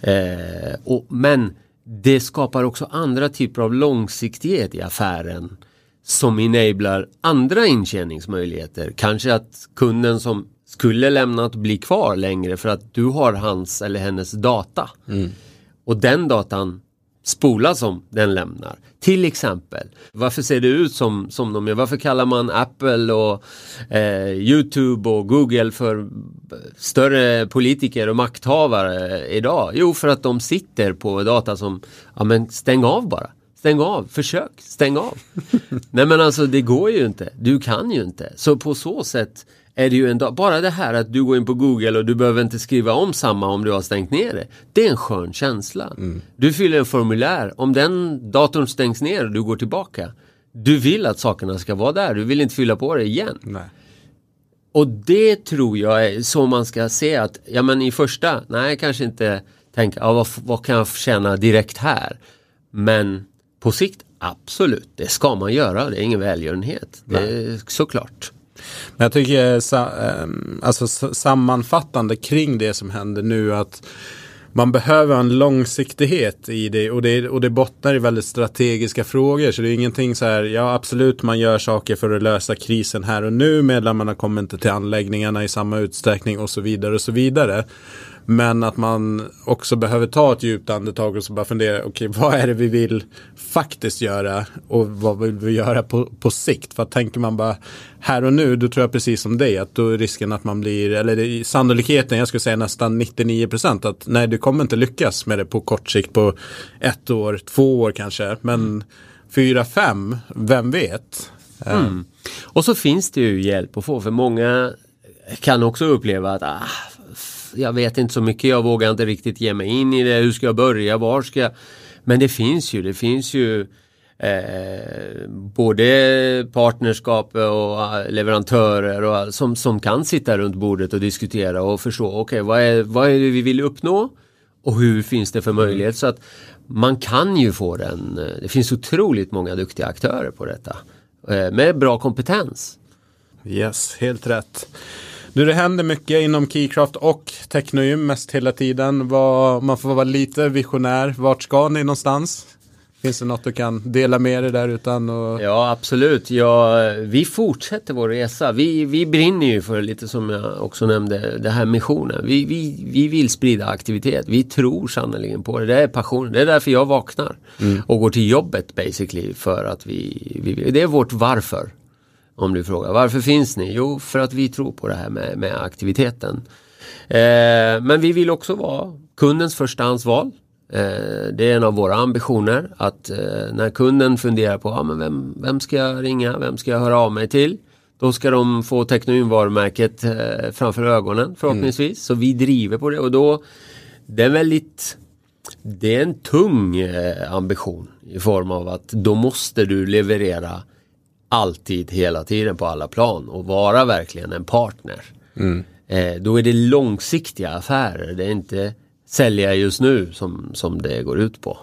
Eh, och, men det skapar också andra typer av långsiktighet i affären som enablar andra intjäningsmöjligheter. Kanske att kunden som skulle lämnat blir kvar längre för att du har hans eller hennes data. Mm. Och den datan spola som den lämnar. Till exempel, varför ser det ut som, som de gör? Varför kallar man Apple och eh, Youtube och Google för större politiker och makthavare idag? Jo, för att de sitter på data som, ja men stäng av bara. Stäng av, försök, stäng av. Nej men alltså det går ju inte, du kan ju inte. Så på så sätt är det ju en dag, bara det här att du går in på Google och du behöver inte skriva om samma om du har stängt ner det. Det är en skön känsla. Mm. Du fyller en formulär, om den datorn stängs ner och du går tillbaka. Du vill att sakerna ska vara där, du vill inte fylla på det igen. Nej. Och det tror jag är så man ska se att, ja men i första, nej kanske inte tänka, ja, vad, vad kan jag tjäna direkt här? Men på sikt, absolut, det ska man göra, det är ingen välgörenhet. Det är såklart. Men jag tycker eh, ehm, alltså, sammanfattande kring det som händer nu att man behöver en långsiktighet i det och, det och det bottnar i väldigt strategiska frågor. Så det är ingenting så här, ja absolut man gör saker för att lösa krisen här och nu medlemmarna kommer inte till anläggningarna i samma utsträckning och så vidare och så vidare. Men att man också behöver ta ett djupt andetag och så bara fundera, okej okay, vad är det vi vill faktiskt göra och vad vill vi göra på, på sikt? För tänker man bara här och nu, då tror jag precis som dig att då är risken att man blir, eller sannolikheten, jag skulle säga nästan 99 procent att nej, du kommer inte lyckas med det på kort sikt på ett år, två år kanske, men mm. fyra, fem, vem vet? Eh. Mm. Och så finns det ju hjälp att få, för många kan också uppleva att ah, jag vet inte så mycket, jag vågar inte riktigt ge mig in i det, hur ska jag börja, var ska jag? Men det finns ju, det finns ju eh, både partnerskap och eh, leverantörer och, som, som kan sitta runt bordet och diskutera och förstå, okej okay, vad, är, vad är det vi vill uppnå? Och hur finns det för möjlighet? Så att man kan ju få den, eh, det finns otroligt många duktiga aktörer på detta. Eh, med bra kompetens. Yes, helt rätt. Du, det händer mycket inom Keycraft och Technoym mest hela tiden. Var, man får vara lite visionär. Vart ska ni någonstans? Finns det något du kan dela med dig där utan och... Ja absolut, ja, vi fortsätter vår resa. Vi, vi brinner ju för lite som jag också nämnde, det här missionen. Vi, vi, vi vill sprida aktivitet. Vi tror sannerligen på det. Det är passionen. Det är därför jag vaknar mm. och går till jobbet basically. För att vi, vi, det är vårt varför. Om du frågar varför finns ni? Jo, för att vi tror på det här med, med aktiviteten. Eh, men vi vill också vara kundens förstahandsval. Eh, det är en av våra ambitioner att eh, när kunden funderar på ah, men vem, vem ska jag ringa, vem ska jag höra av mig till? Då ska de få Technoin-varumärket eh, framför ögonen förhoppningsvis. Mm. Så vi driver på det och då det är väldigt det är en tung eh, ambition i form av att då måste du leverera alltid hela tiden på alla plan och vara verkligen en partner. Mm. då är det långsiktiga affärer. Det är inte sälja just nu som, som det går ut på.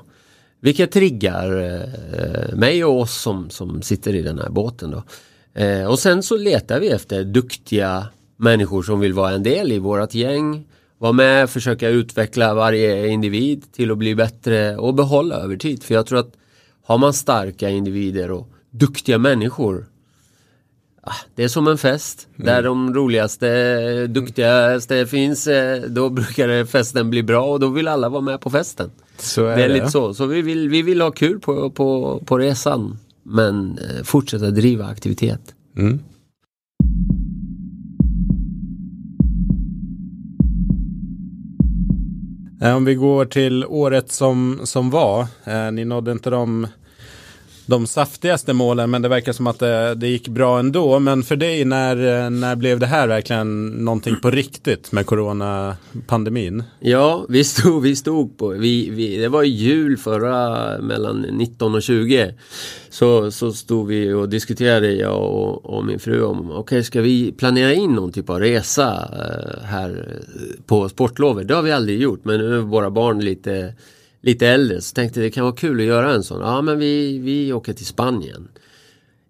Vilket triggar eh, mig och oss som, som sitter i den här båten. Då. Eh, och sen så letar vi efter duktiga människor som vill vara en del i vårat gäng. Vara med, försöka utveckla varje individ till att bli bättre och behålla över tid. För jag tror att har man starka individer och duktiga människor Ah, det är som en fest mm. där de roligaste, duktigaste finns. Eh, då brukar festen bli bra och då vill alla vara med på festen. Så är det är det. lite så. Så vi vill, vi vill ha kul på, på, på resan. Men eh, fortsätta driva aktivitet. Mm. Eh, om vi går till året som, som var. ni nådde inte de de saftigaste målen men det verkar som att det, det, gick bra ändå. Men för dig, när, när blev det här verkligen någonting på riktigt med coronapandemin? Ja, vi stod, vi stod på, vi, vi, det var jul förra mellan 19 och 20. Så, så stod vi och diskuterade jag och, och min fru om, okej okay, ska vi planera in någon typ av resa eh, här på sportlovet? Det har vi aldrig gjort men nu är våra barn lite lite äldre så tänkte det kan vara kul att göra en sån. Ja men vi, vi åker till Spanien.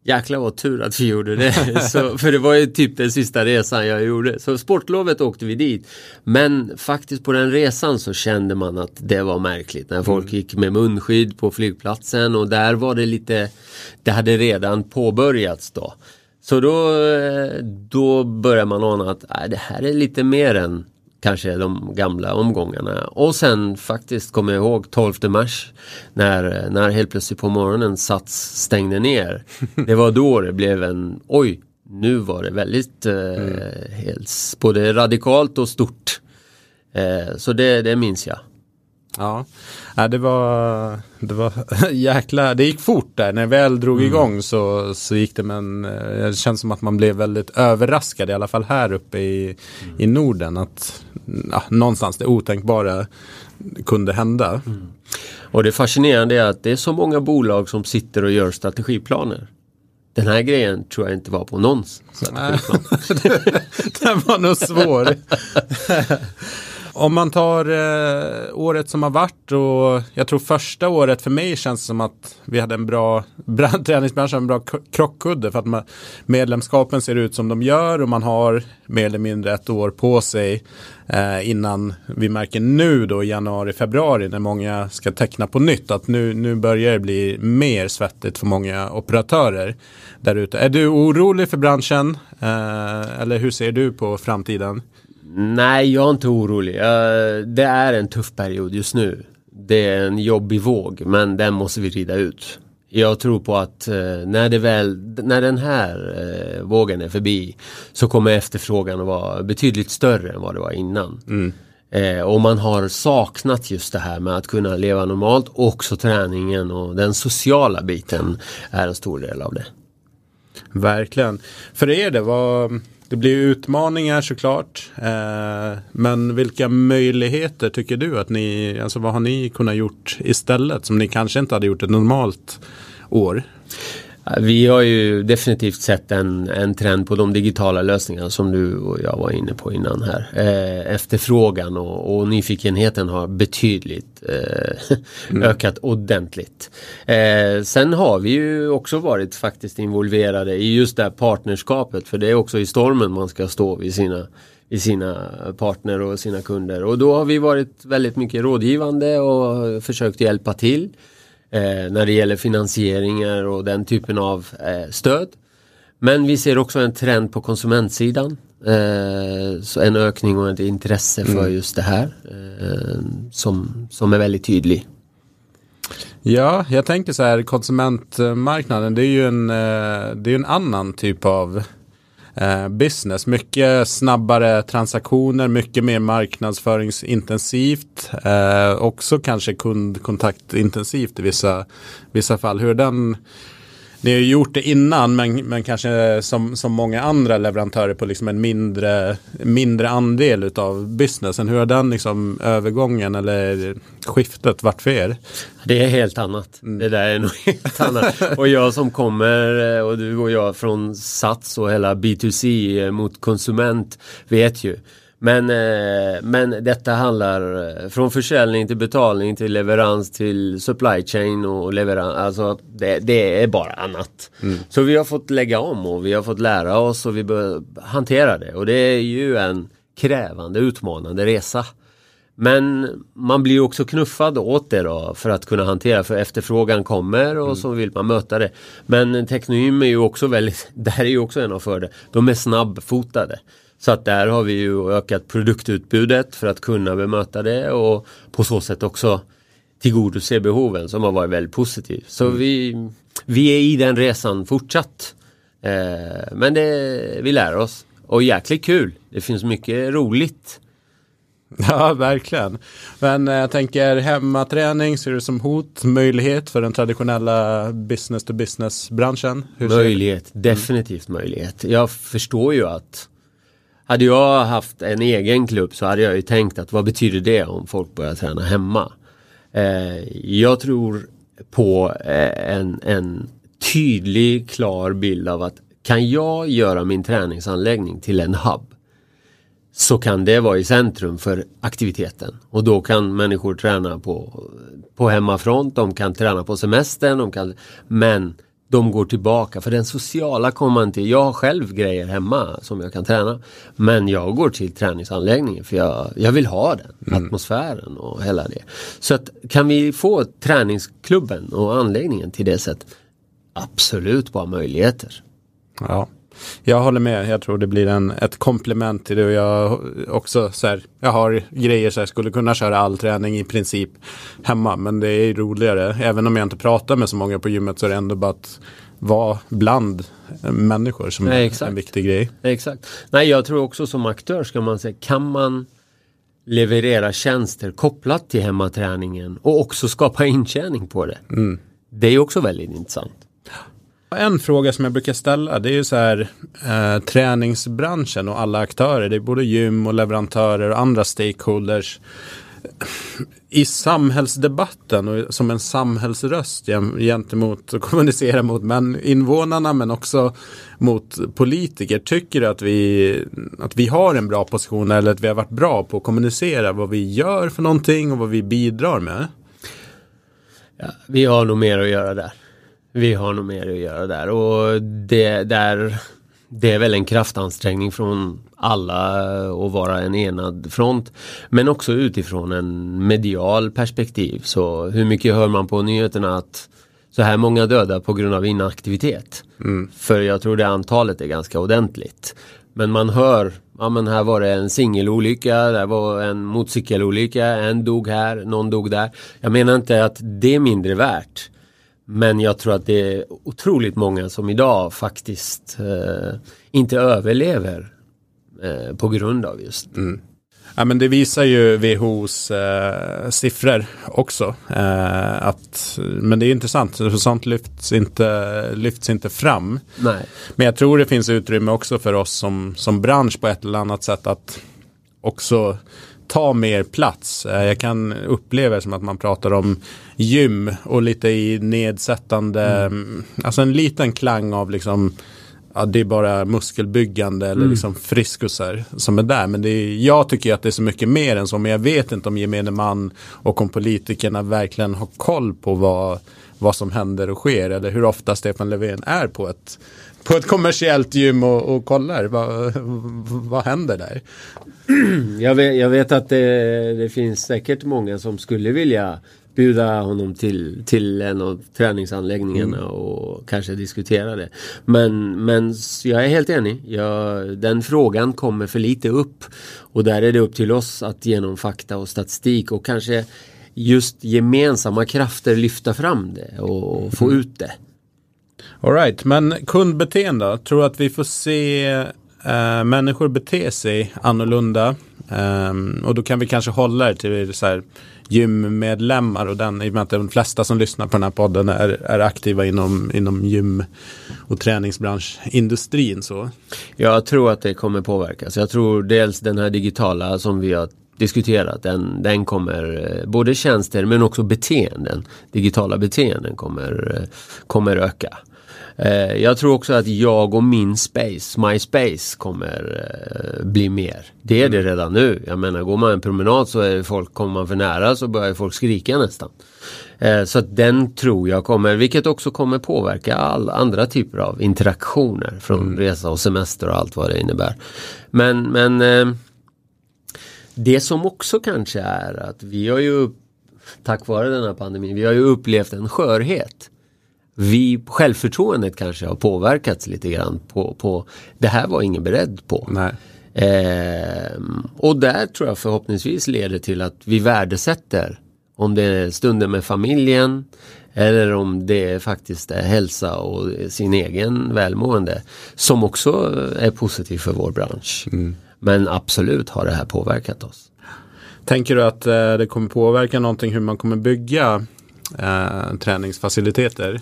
Jäklar vad tur att vi gjorde det. Så, för det var ju typ den sista resan jag gjorde. Så sportlovet åkte vi dit. Men faktiskt på den resan så kände man att det var märkligt. När folk mm. gick med munskydd på flygplatsen och där var det lite Det hade redan påbörjats då. Så då, eh, då börjar man ana att nej, det här är lite mer än kanske de gamla omgångarna. Och sen faktiskt kommer jag ihåg 12 mars när, när helt plötsligt på morgonen Sats stängde ner. Det var då det blev en, oj, nu var det väldigt eh, mm. helt, både radikalt och stort. Eh, så det, det minns jag. Ja, det var, det var jäkla, det gick fort där. När jag väl drog mm. igång så, så gick det men eh, det känns som att man blev väldigt överraskad i alla fall här uppe i, mm. i Norden. Att ja, någonstans det otänkbara kunde hända. Mm. Och det fascinerande är att det är så många bolag som sitter och gör strategiplaner. Den här grejen tror jag inte var på någons strategiplan. Den var nog svår. Om man tar eh, året som har varit och jag tror första året för mig känns som att vi hade en bra träningsbranschen, en bra krockkudde för att man, medlemskapen ser ut som de gör och man har mer eller mindre ett år på sig eh, innan vi märker nu då i januari, februari när många ska teckna på nytt att nu, nu börjar det bli mer svettigt för många operatörer där ute. Är du orolig för branschen eh, eller hur ser du på framtiden? Nej, jag är inte orolig. Det är en tuff period just nu. Det är en jobbig våg, men den måste vi rida ut. Jag tror på att eh, när, det väl, när den här eh, vågen är förbi så kommer efterfrågan att vara betydligt större än vad det var innan. Mm. Eh, och man har saknat just det här med att kunna leva normalt. Också träningen och den sociala biten är en stor del av det. Verkligen. För er det, vad, det blir utmaningar såklart. Eh, men vilka möjligheter tycker du att ni, alltså vad har ni kunnat gjort istället som ni kanske inte hade gjort ett normalt år? Vi har ju definitivt sett en, en trend på de digitala lösningarna som du och jag var inne på innan här. Eh, efterfrågan och, och, nyfikenheten har betydligt eh, mm. ökat ordentligt. Eh, sen har vi ju också varit faktiskt involverade i just det här partnerskapet för det är också i stormen man ska stå vid sina i sina partner och sina kunder och då har vi varit väldigt mycket rådgivande och försökt hjälpa till. Eh, när det gäller finansieringar och den typen av eh, stöd. Men vi ser också en trend på konsumentsidan. Eh, så en ökning och ett intresse för Mm. just det här som, som är väldigt tydlig. Ja, jag tänker så här, konsumentmarknaden, det är ju en, det är en annan typ av eh, business. Mycket snabbare transaktioner, mycket mer marknadsföringsintensivt. Eh, också kanske kundkontaktintensivt i vissa, vissa fall. Hur den ni har ju gjort det innan men, men kanske som, som många andra leverantörer på liksom en mindre, mindre andel utav businessen. Hur har den liksom övergången eller skiftet varit för er? Det är helt annat. Det där är nog helt annat. Och jag som kommer eh, och du och jag från Sats och hela B2C eh, mot konsument vet ju. Men, eh, men detta handlar eh, från försäljning till betalning till leverans till supply chain och leverans. Alltså det, det är bara annat. Så vi har fått lägga om och vi har fått lära oss och vi bör hantera det. Och det är ju en krävande, utmanande resa. Men man blir ju också knuffad åt det då för att kunna hantera för efterfrågan kommer och så vill man möta det. Men Technoym är ju också väldigt, där är ju också en av fördelarna. De är snabbfotade. Så att där har vi ju ökat produktutbudet för att kunna bemöta det och på så sätt också tillgodose behoven som har varit väldigt positivt. Så vi, vi är i den resan fortsatt. Eh, men det, vi lär oss. Och jäkligt kul. Det finns mycket roligt. Ja, verkligen. Men eh, jag tänker hemmaträning, ser du som hot, möjlighet för den traditionella business to business-branschen? Möjlighet, definitivt möjlighet. Jag förstår ju att hade jag haft en egen klubb så hade jag ju tänkt att vad betyder det om folk börjar träna hemma? Eh, jag tror på eh, en, en tydlig, klar bild av att kan jag göra min träningsanläggning till en hub så kan det vara i centrum för aktiviteten. Och då kan människor träna på, på hemmafront, de kan träna på semestern, de kan, men de går tillbaka för den sociala kommer man till. Jag har själv grejer hemma som jag kan träna. Men jag går till träningsanläggningen för jag, jag vill ha den, atmosfären och hela det. Så att kan vi få träningsklubben och anläggningen till det sättet? Absolut bara möjligheter. Ja, jag håller med. Jag tror det blir en, ett komplement till det. Och jag också så här, jag har grejer så här, skulle kunna köra all träning i princip hemma. Men det är roligare. Även om jag inte pratar med så många på gymmet så är det ändå bara att vara bland människor som Ja, är en viktig grej. Exakt. Nej, jag tror också som aktör ska man säga, kan man leverera tjänster kopplat till hemmaträningen och också skapa intjäning på det. Det är också väldigt intressant. En fråga som jag brukar ställa det är ju så här eh, träningsbranschen och alla aktörer. Det är både gym och leverantörer och andra stakeholders. I samhällsdebatten och som en samhällsröst gentemot och kommunicera mot men, invånarna men också mot politiker. Tycker du att vi, att vi har en bra position eller att vi har varit bra på att kommunicera vad vi gör för någonting och vad vi bidrar med? Ja, vi har nog mer att göra där. Vi har nog mer att göra där och det, där, det är väl en kraftansträngning från alla att vara en enad front. Men också utifrån en medial perspektiv. Så hur mycket hör man på nyheterna att så här många döda på grund av inaktivitet. För jag tror det antalet är ganska ordentligt. Men man hör, ja men här var det en singelolycka, där var en motorcykelolycka, en dog här, någon dog där. Jag menar inte att det är mindre värt. Men jag tror att det är otroligt många som idag faktiskt eh, inte överlever eh, på grund av just Ja, men det visar ju WHOs eh, siffror också. Eh, att, men det är intressant, för sånt lyfts inte, lyfts inte fram. Nej. Men jag tror det finns utrymme också för oss som, som bransch på ett eller annat sätt att också ta mer plats. Eh, Jag kan uppleva det som att man pratar om gym och lite i nedsättande, mm. alltså en liten klang av liksom Ja, det är bara muskelbyggande eller liksom friskusar som är där. Men är, jag tycker att det är så mycket mer än så. Men jag vet inte om gemene man och om politikerna verkligen har koll på vad, vad som händer och sker. Eller hur ofta Stefan Löfven är på ett, på ett kommersiellt gym och, och kollar. Vad, vad händer där? Jag vet, jag vet att det, det finns säkert många som skulle vilja bjuda honom till, till en av träningsanläggningarna mm. och kanske diskutera det. Men, men jag är helt enig. Jag, den frågan kommer för lite upp. Och där är det upp till oss att genom fakta och statistik och kanske just gemensamma krafter lyfta fram det och, och få mm. ut det. Alright, men kundbeteende, tror att vi får se eh, människor bete sig annorlunda? Eh, och då kan vi kanske hålla det till så här, gymmedlemmar och den, i och med att de flesta som lyssnar på den här podden är, är aktiva inom, inom gym och träningsbranschindustrin. Så. Jag tror att det kommer påverkas. Jag tror dels den här digitala som vi har diskuterat, den, den kommer, eh, både tjänster men också beteenden, digitala beteenden kommer, eh, kommer öka. Eh, jag tror också att jag och min space, my space kommer bli mer. Det är det mm. redan nu. Jag menar går man en promenad så är folk, kommer man för nära så börjar folk skrika nästan. Så att den tror jag kommer, vilket också kommer påverka alla andra typer av interaktioner från mm. resa och semester och allt vad det innebär. Men, men det som också kanske är att vi har ju tack vare den här pandemin, vi har ju upplevt en skörhet vi, självförtroendet kanske har påverkats lite grann på, på det här var ingen beredd på. Eh, och där tror jag förhoppningsvis leder till att vi värdesätter om det är stunder med familjen eller om det faktiskt är hälsa och sin egen välmående som också är positivt för vår bransch. Mm. Men absolut har det här påverkat oss. Tänker du att eh, det kommer påverka någonting hur man kommer bygga eh, träningsfaciliteter?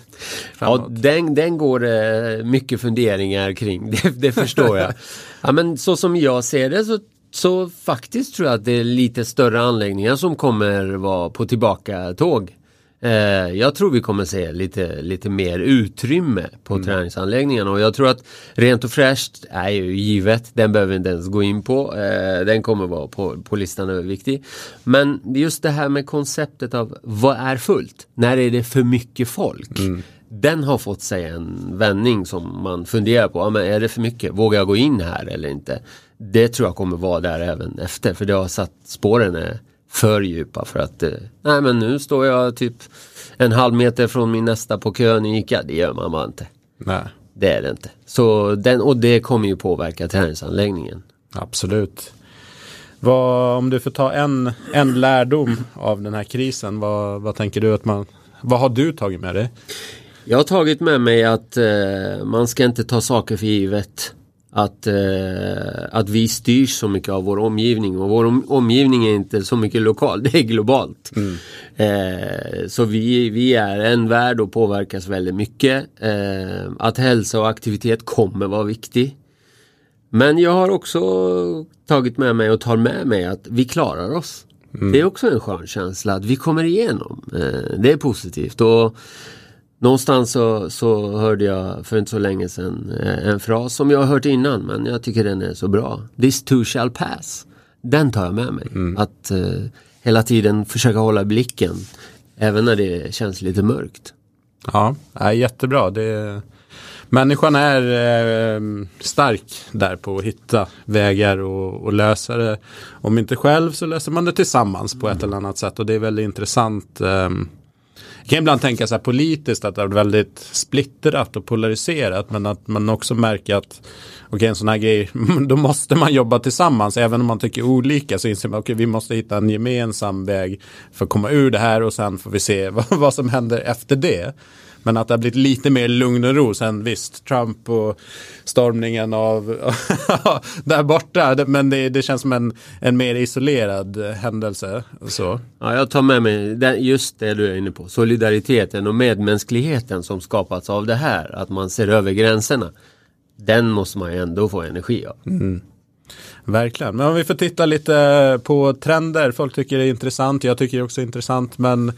Ja, den, den går det eh, mycket funderingar kring, det, det förstår jag. ja, men så som jag ser det så så faktiskt tror jag att det är lite större anläggningar som kommer vara på tillbaka tåg. Eh, jag tror vi kommer se lite, lite mer utrymme på mm. träningsanläggningarna och jag tror att rent och fräscht är ju givet. Den behöver vi inte ens gå in på. Eh, den kommer vara på, på listan över viktig. Men just det här med konceptet av vad är fullt? När är det för mycket folk? Mm. Den har fått sig en vändning som man funderar på. Ja, men är det för mycket? Vågar jag gå in här eller inte? Det tror jag kommer vara där även efter för det har satt spåren är för djupa för att eh, nej men nu står jag typ en halv meter från min nästa på kön i ICA. Det gör man bara inte. Nej. Det är det inte. Så den, och det kommer ju påverka träningsanläggningen. Absolut. Vad, om du får ta en, en lärdom av den här krisen, vad, vad tänker du att man, vad har du tagit med dig? Jag har tagit med mig att eh, man ska inte ta saker för givet att, eh, att vi styrs så mycket av vår omgivning och vår om, omgivning är inte så mycket lokal, det är globalt. Mm. Eh, så vi, vi är en värld och påverkas väldigt mycket. Eh, att hälsa och aktivitet kommer vara viktig. Men jag har också tagit med mig och tar med mig att vi klarar oss. Mm. Det är också en skön känsla att vi kommer igenom. Eh, det är positivt. Och Någonstans så, så hörde jag för inte så länge sedan eh, en fras som jag har hört innan men jag tycker den är så bra. This too shall pass. Den tar jag med mig. Mm. Att uh, hela tiden försöka hålla blicken även när det känns lite mörkt. Ja, är jättebra. Det, människan är eh, stark där på att hitta vägar och, och, lösa det. Om inte själv så löser man det tillsammans på ett eller annat sätt och det är väldigt intressant. Eh, jag kan ibland tänka så här politiskt att det är väldigt splittrat och polariserat. Men att man också märker att okej okay, en sån här grej, då måste man jobba tillsammans. Även om man tycker olika så inser man okej okay, vi måste hitta en gemensam väg för att komma ur det här och sen får vi se vad, vad som händer efter det. Men att det har blivit lite mer lugn och ro sen visst, Trump och stormningen av där borta. Men det, det, känns som en, en mer isolerad händelse. Så. Ja, jag tar med mig just det du är inne på. Solidariteten och medmänskligheten som skapats av det här. Att man ser över gränserna. Den måste man ju ändå få energi av. Mm. Verkligen, men om vi får titta lite på trender. Folk tycker det är intressant, jag tycker det är också intressant. Men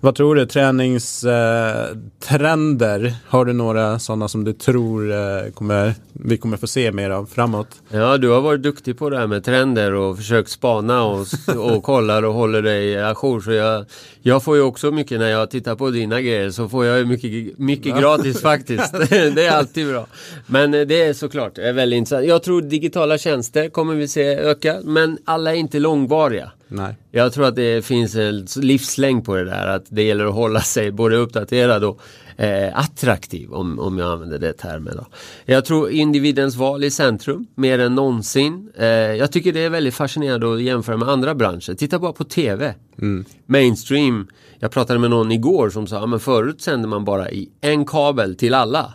vad tror du, träningstrender? Eh, har du några sådana som du tror eh, kommer, vi kommer få se mer av framåt? Ja, du har varit duktig på det här med trender och försökt spana och, och kollar och håller dig ajour. Så jag, jag får ju också mycket när jag tittar på dina grejer så får jag mycket, mycket gratis faktiskt. det är alltid bra. Men eh, det är såklart är väldigt intressant. Jag tror digitala tjänster kommer vi se öka men alla är inte långvariga. Nej. Jag tror att det finns en livslängd på det där att det gäller att hålla sig både uppdaterad och eh, attraktiv om, om jag använder det termen. Då. Jag tror individens val i centrum mer än någonsin. Eh, jag tycker det är väldigt fascinerande att jämföra med andra branscher. Titta bara på tv. Mm. Mainstream. Jag pratade med någon igår som sa att förut sände man bara i en kabel till alla.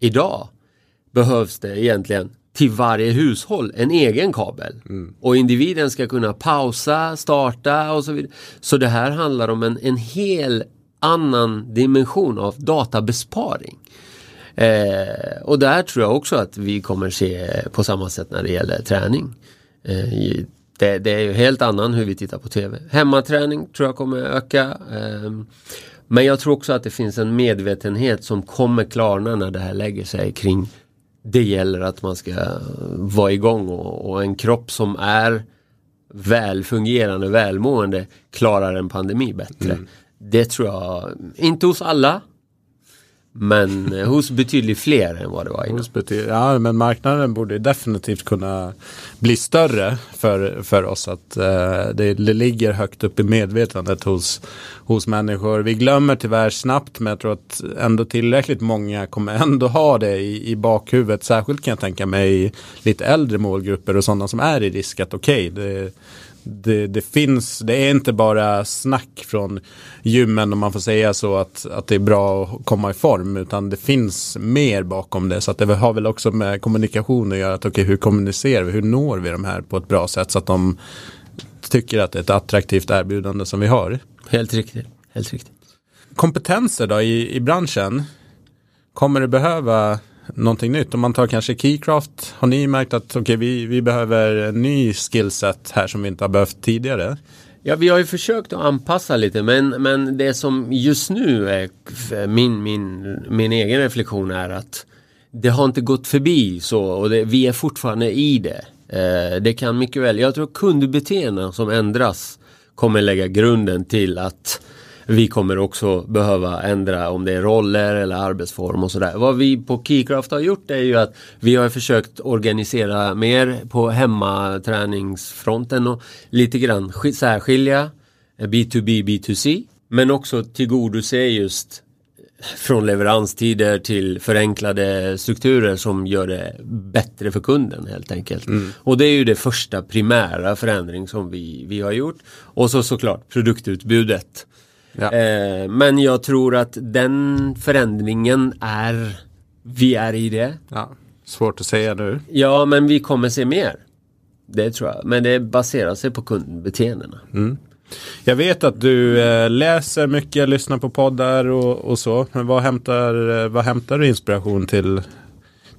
Idag behövs det egentligen till varje hushåll en egen kabel. Mm. Och individen ska kunna pausa, starta och så vidare. Så det här handlar om en, en hel annan dimension av databesparing. Eh, och där tror jag också att vi kommer se på samma sätt när det gäller träning. Eh, det, det, är ju helt annan hur vi tittar på TV. Hemmaträning tror jag kommer öka. Eh, men jag tror också att det finns en medvetenhet som kommer klarna när det här lägger sig kring det gäller att man ska vara igång och, och en kropp som är välfungerande, välmående klarar en pandemi bättre. Mm. Det tror jag, inte hos alla, men eh, hos betydligt fler än vad det var innan. Ja, men marknaden borde definitivt kunna bli större för, för oss. Att eh, det, det, ligger högt upp i medvetandet hos, hos människor. Vi glömmer tyvärr snabbt, men jag tror att ändå tillräckligt många kommer ändå ha det i, i bakhuvudet. Särskilt kan jag tänka mig i lite äldre målgrupper och sådana som är i risk att okej, okay, det, det, finns, det är inte bara snack från gymmen om man får säga så att, att det är bra att komma i form utan det finns mer bakom det så att det har väl också med kommunikation att göra att okej okay, hur kommunicerar vi, hur når vi de här på ett bra sätt så att de tycker att det är ett attraktivt erbjudande som vi har. Helt riktigt. Helt riktigt. Kompetenser då i, i branschen, kommer det behöva någonting nytt. Om man tar kanske Keycraft, har ni märkt att okay, vi, vi behöver en ny skillset här som vi inte har behövt tidigare? Ja, vi har ju försökt att anpassa lite men, men det som just nu är min, min, min egen reflektion är att det har inte gått förbi så och det, vi är fortfarande i det. Eh, det kan mycket väl, jag tror kundbeteenden som ändras kommer lägga grunden till att vi kommer också behöva ändra om det är roller eller arbetsform och sådär. Vad vi på Keycraft har gjort är ju att vi har försökt organisera mer på hemmaträningsfronten och lite grann särskilja B2B, B2C. Men också tillgodose just från leveranstider till förenklade strukturer som gör det bättre för kunden helt enkelt. Mm. Och det är ju det första primära förändring som vi, vi har gjort. Och så såklart produktutbudet. Ja. Eh, men jag tror att den förändringen är, vi är i det. Ja. Svårt att säga nu. Ja, men vi kommer se mer. Det tror jag. Men det baserar sig på kundbeteendena. Mm. Jag vet att du eh, läser mycket, lyssnar på poddar och, och, så. Men vad hämtar, eh, vad hämtar du inspiration till,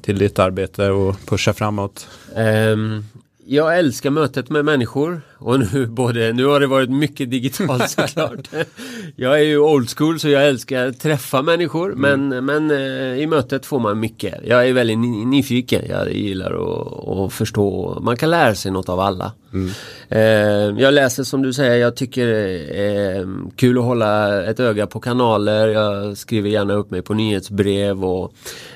till ditt arbete och pusha framåt? Um, jag älskar mötet med människor och nu, både, nu har det varit mycket digitalt såklart. jag är ju old school så jag älskar att träffa människor mm. men, men eh, i mötet får man mycket. Jag är väldigt nyfiken, jag gillar att, att förstå, man kan lära sig något av alla. Mm. Eh, jag läser som du säger, jag tycker det är kul att hålla ett öga på kanaler, jag skriver gärna upp mig på nyhetsbrev och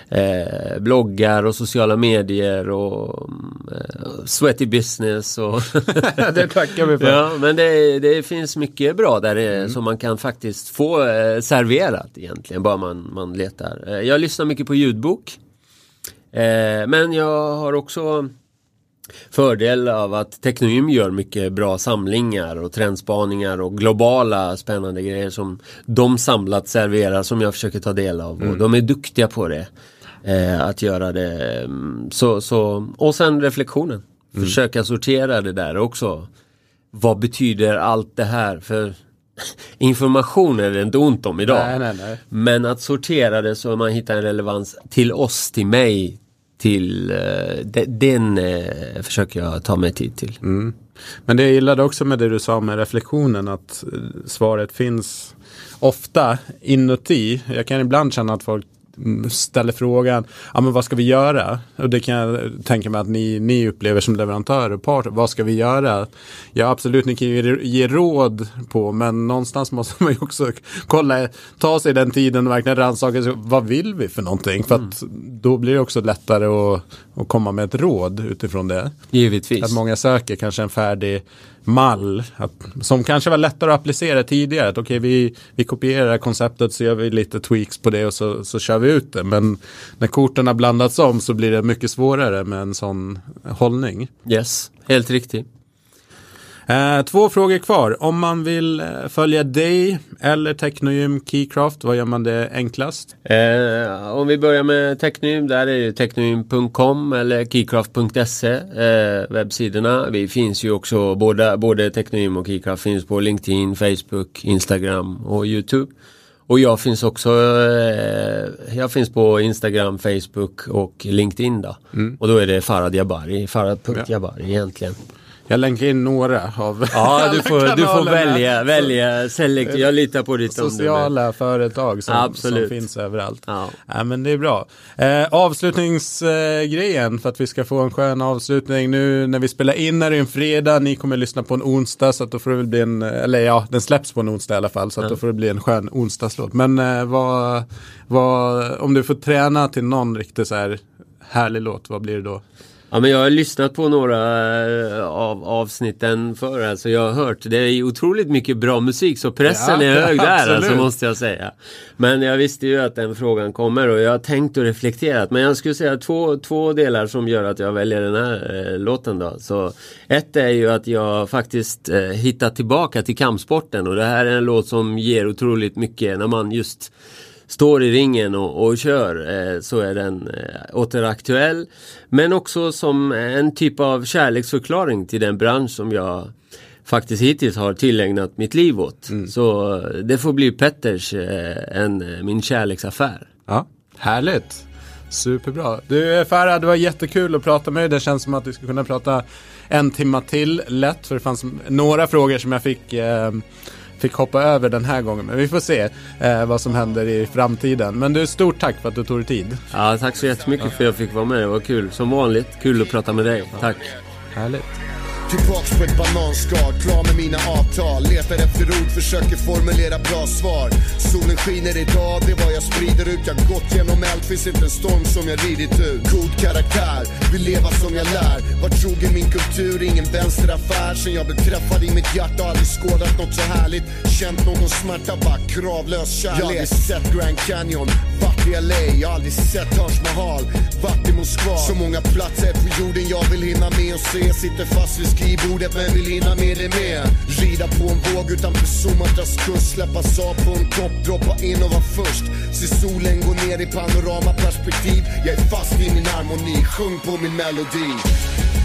eh, bloggar och sociala medier och eh, sweaty business. Och det tackar vi för. Ja, men det, det finns mycket bra där mm. som man kan faktiskt få eh, serverat egentligen, bara man, man letar. Eh, jag lyssnar mycket på ljudbok. Eh, men jag har också fördel av att Technoym gör mycket bra samlingar och trendspaningar och globala spännande grejer som de samlat serverar som jag försöker ta del av. Mm. Och de är duktiga på det eh, att göra det. Mm, så, så, och sen reflektionen. Mm. Försöka sortera det där också. Vad betyder allt det här? För information är det inte ont om idag. Nej, nej, nej. Men att sortera det så man hittar en relevans till oss, till mig, till uh, den uh, försöker jag ta mig tid till. Mm. Men det jag gillade också med det du sa med reflektionen att uh, svaret finns ofta inuti. Jag kan ibland känna att folk ställer frågan, ja men vad ska vi göra? Och det kan jag tänka mig att ni, ni upplever som leverantörer, part, vad ska vi göra? Ja absolut, ni kan ju ge råd på, men någonstans måste man ju också kolla, ta sig den tiden och verkligen rannsaka vad vill vi för någonting? För att då blir det också lättare att, att komma med ett råd utifrån det. Givetvis. Att många söker kanske en färdig mall att, som kanske var lättare att applicera tidigare. Att okej, okay, vi, vi kopierar konceptet så gör vi lite tweaks på det och så, så kör vi ut det. Men när korten har blandats om så blir det mycket svårare med en sån hållning. Yes, helt riktigt. Eh, två frågor kvar. Om man vill eh, följa dig eller Technogym Keycraft, vad gör man det enklast? Eh, om vi börjar med Technogym, där är det technogym.com eller keycraft.se eh, webbsidorna. Vi finns ju också, både, både Technogym och Keycraft finns på LinkedIn, Facebook, Instagram och YouTube. Och jag finns också, eh, jag finns på Instagram, Facebook och LinkedIn då. Mm. Och då är det Farad Jabari, Farad.Jabari ja. egentligen. Jag länkar in några av Ja, du får, du får välja, välja select. Jag litar på ditt Sociala omdöme. företag som, som, finns överallt. Ja. ja. men det är bra. Eh, avslutningsgrejen eh, för att vi ska få en skön avslutning. Nu när vi spelar in är det en fredag. Ni kommer lyssna på en onsdag så att då får det väl bli en, eller ja, den släpps på en onsdag i alla fall. Så att ja. då får det bli en skön onsdagslåt. Men eh, vad, vad, om du får träna till någon riktigt så här härlig låt, vad blir det då? Ja men jag har lyssnat på några eh, av avsnitten förr. Alltså jag har hört, det är otroligt mycket bra musik så pressen ja, är hög där absolut. alltså måste jag säga. Men jag visste ju att den frågan kommer och jag har tänkt och reflekterat. Men jag skulle säga två, två delar som gör att jag väljer den här eh, låten då. Så ett är ju att jag faktiskt eh, hittat tillbaka till kampsporten och det här är en låt som ger otroligt mycket när man just står i ringen och, och kör eh, så är den eh, återaktuell. Men också som en typ av kärleksförklaring till den bransch som jag faktiskt hittills har tillägnat mitt liv åt. Mm. Så eh, det får bli Petters eh, eh, min kärleksaffär. Ja, härligt. Superbra. Du Farah, det var jättekul att prata med dig. Det känns som att vi ska kunna prata en timma till lätt. För det fanns några frågor som jag fick eh, fick hoppa över den här gången. Men vi får se eh, vad som händer i framtiden. Men du, stort tack för att du tog dig tid. Ja, tack så jättemycket för att jag fick vara med. Det var kul. Som vanligt, kul att prata med dig. Tack. Härligt. Tillbaks på ett bananskal, klar med mina avtal. Letar efter ord, försöker formulera bra svar. Solen skiner idag, det är vad jag sprider ut. Jag gått genom eld, finns inte en storm som jag ridit ut. God karaktär, vill leva som jag lär. Var trogen min kultur, ingen vänsteraffär. Sen jag blev träffad i mitt hjärta, aldrig skådat något så härligt. Känt någon smärta, bara kravlös kärlek. Jag har aldrig sett Grand Canyon, varit LA Jag har aldrig sett Taj Mahal, varit i Moskva. Så många platser på jorden jag vill hinna med och se. Sitter fast vid skrivbordet men vill hinna med det med Rida på en våg utanför Sumatras kust. Släppas av på en topp, droppa in och vara först. Se solen gå ner i panoramaperspektiv. Jag är fast i min harmoni, sjung på min melodi.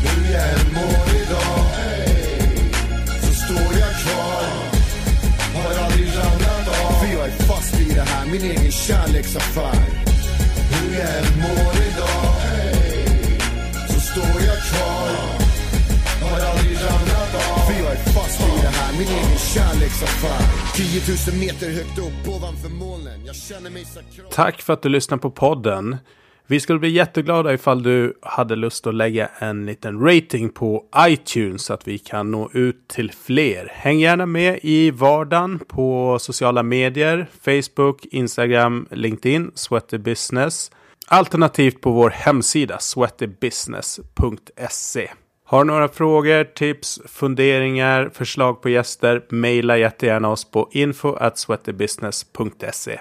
Hur jag än mår idag så står jag kvar fast i det här, min egen kärleksaffär Hur jag än mår idag så står jag kvar. Har aldrig ramlat av. För jag är fast i det här, min egen kärleksaffär 10 000 meter högt upp ovanför molnen. Jag känner mig sakral Tack för att du lyssnar på podden. Vi skulle bli jätteglada ifall du hade lust att lägga en liten rating på iTunes så att vi kan nå ut till fler. Häng gärna med i vardagen på sociala medier, Facebook, Instagram, LinkedIn, Sweaty Business. Alternativt på vår hemsida sweatybusiness.se. Har några frågor, tips, funderingar, förslag på gäster? Maila jättegärna oss på info at sweatybusiness.se.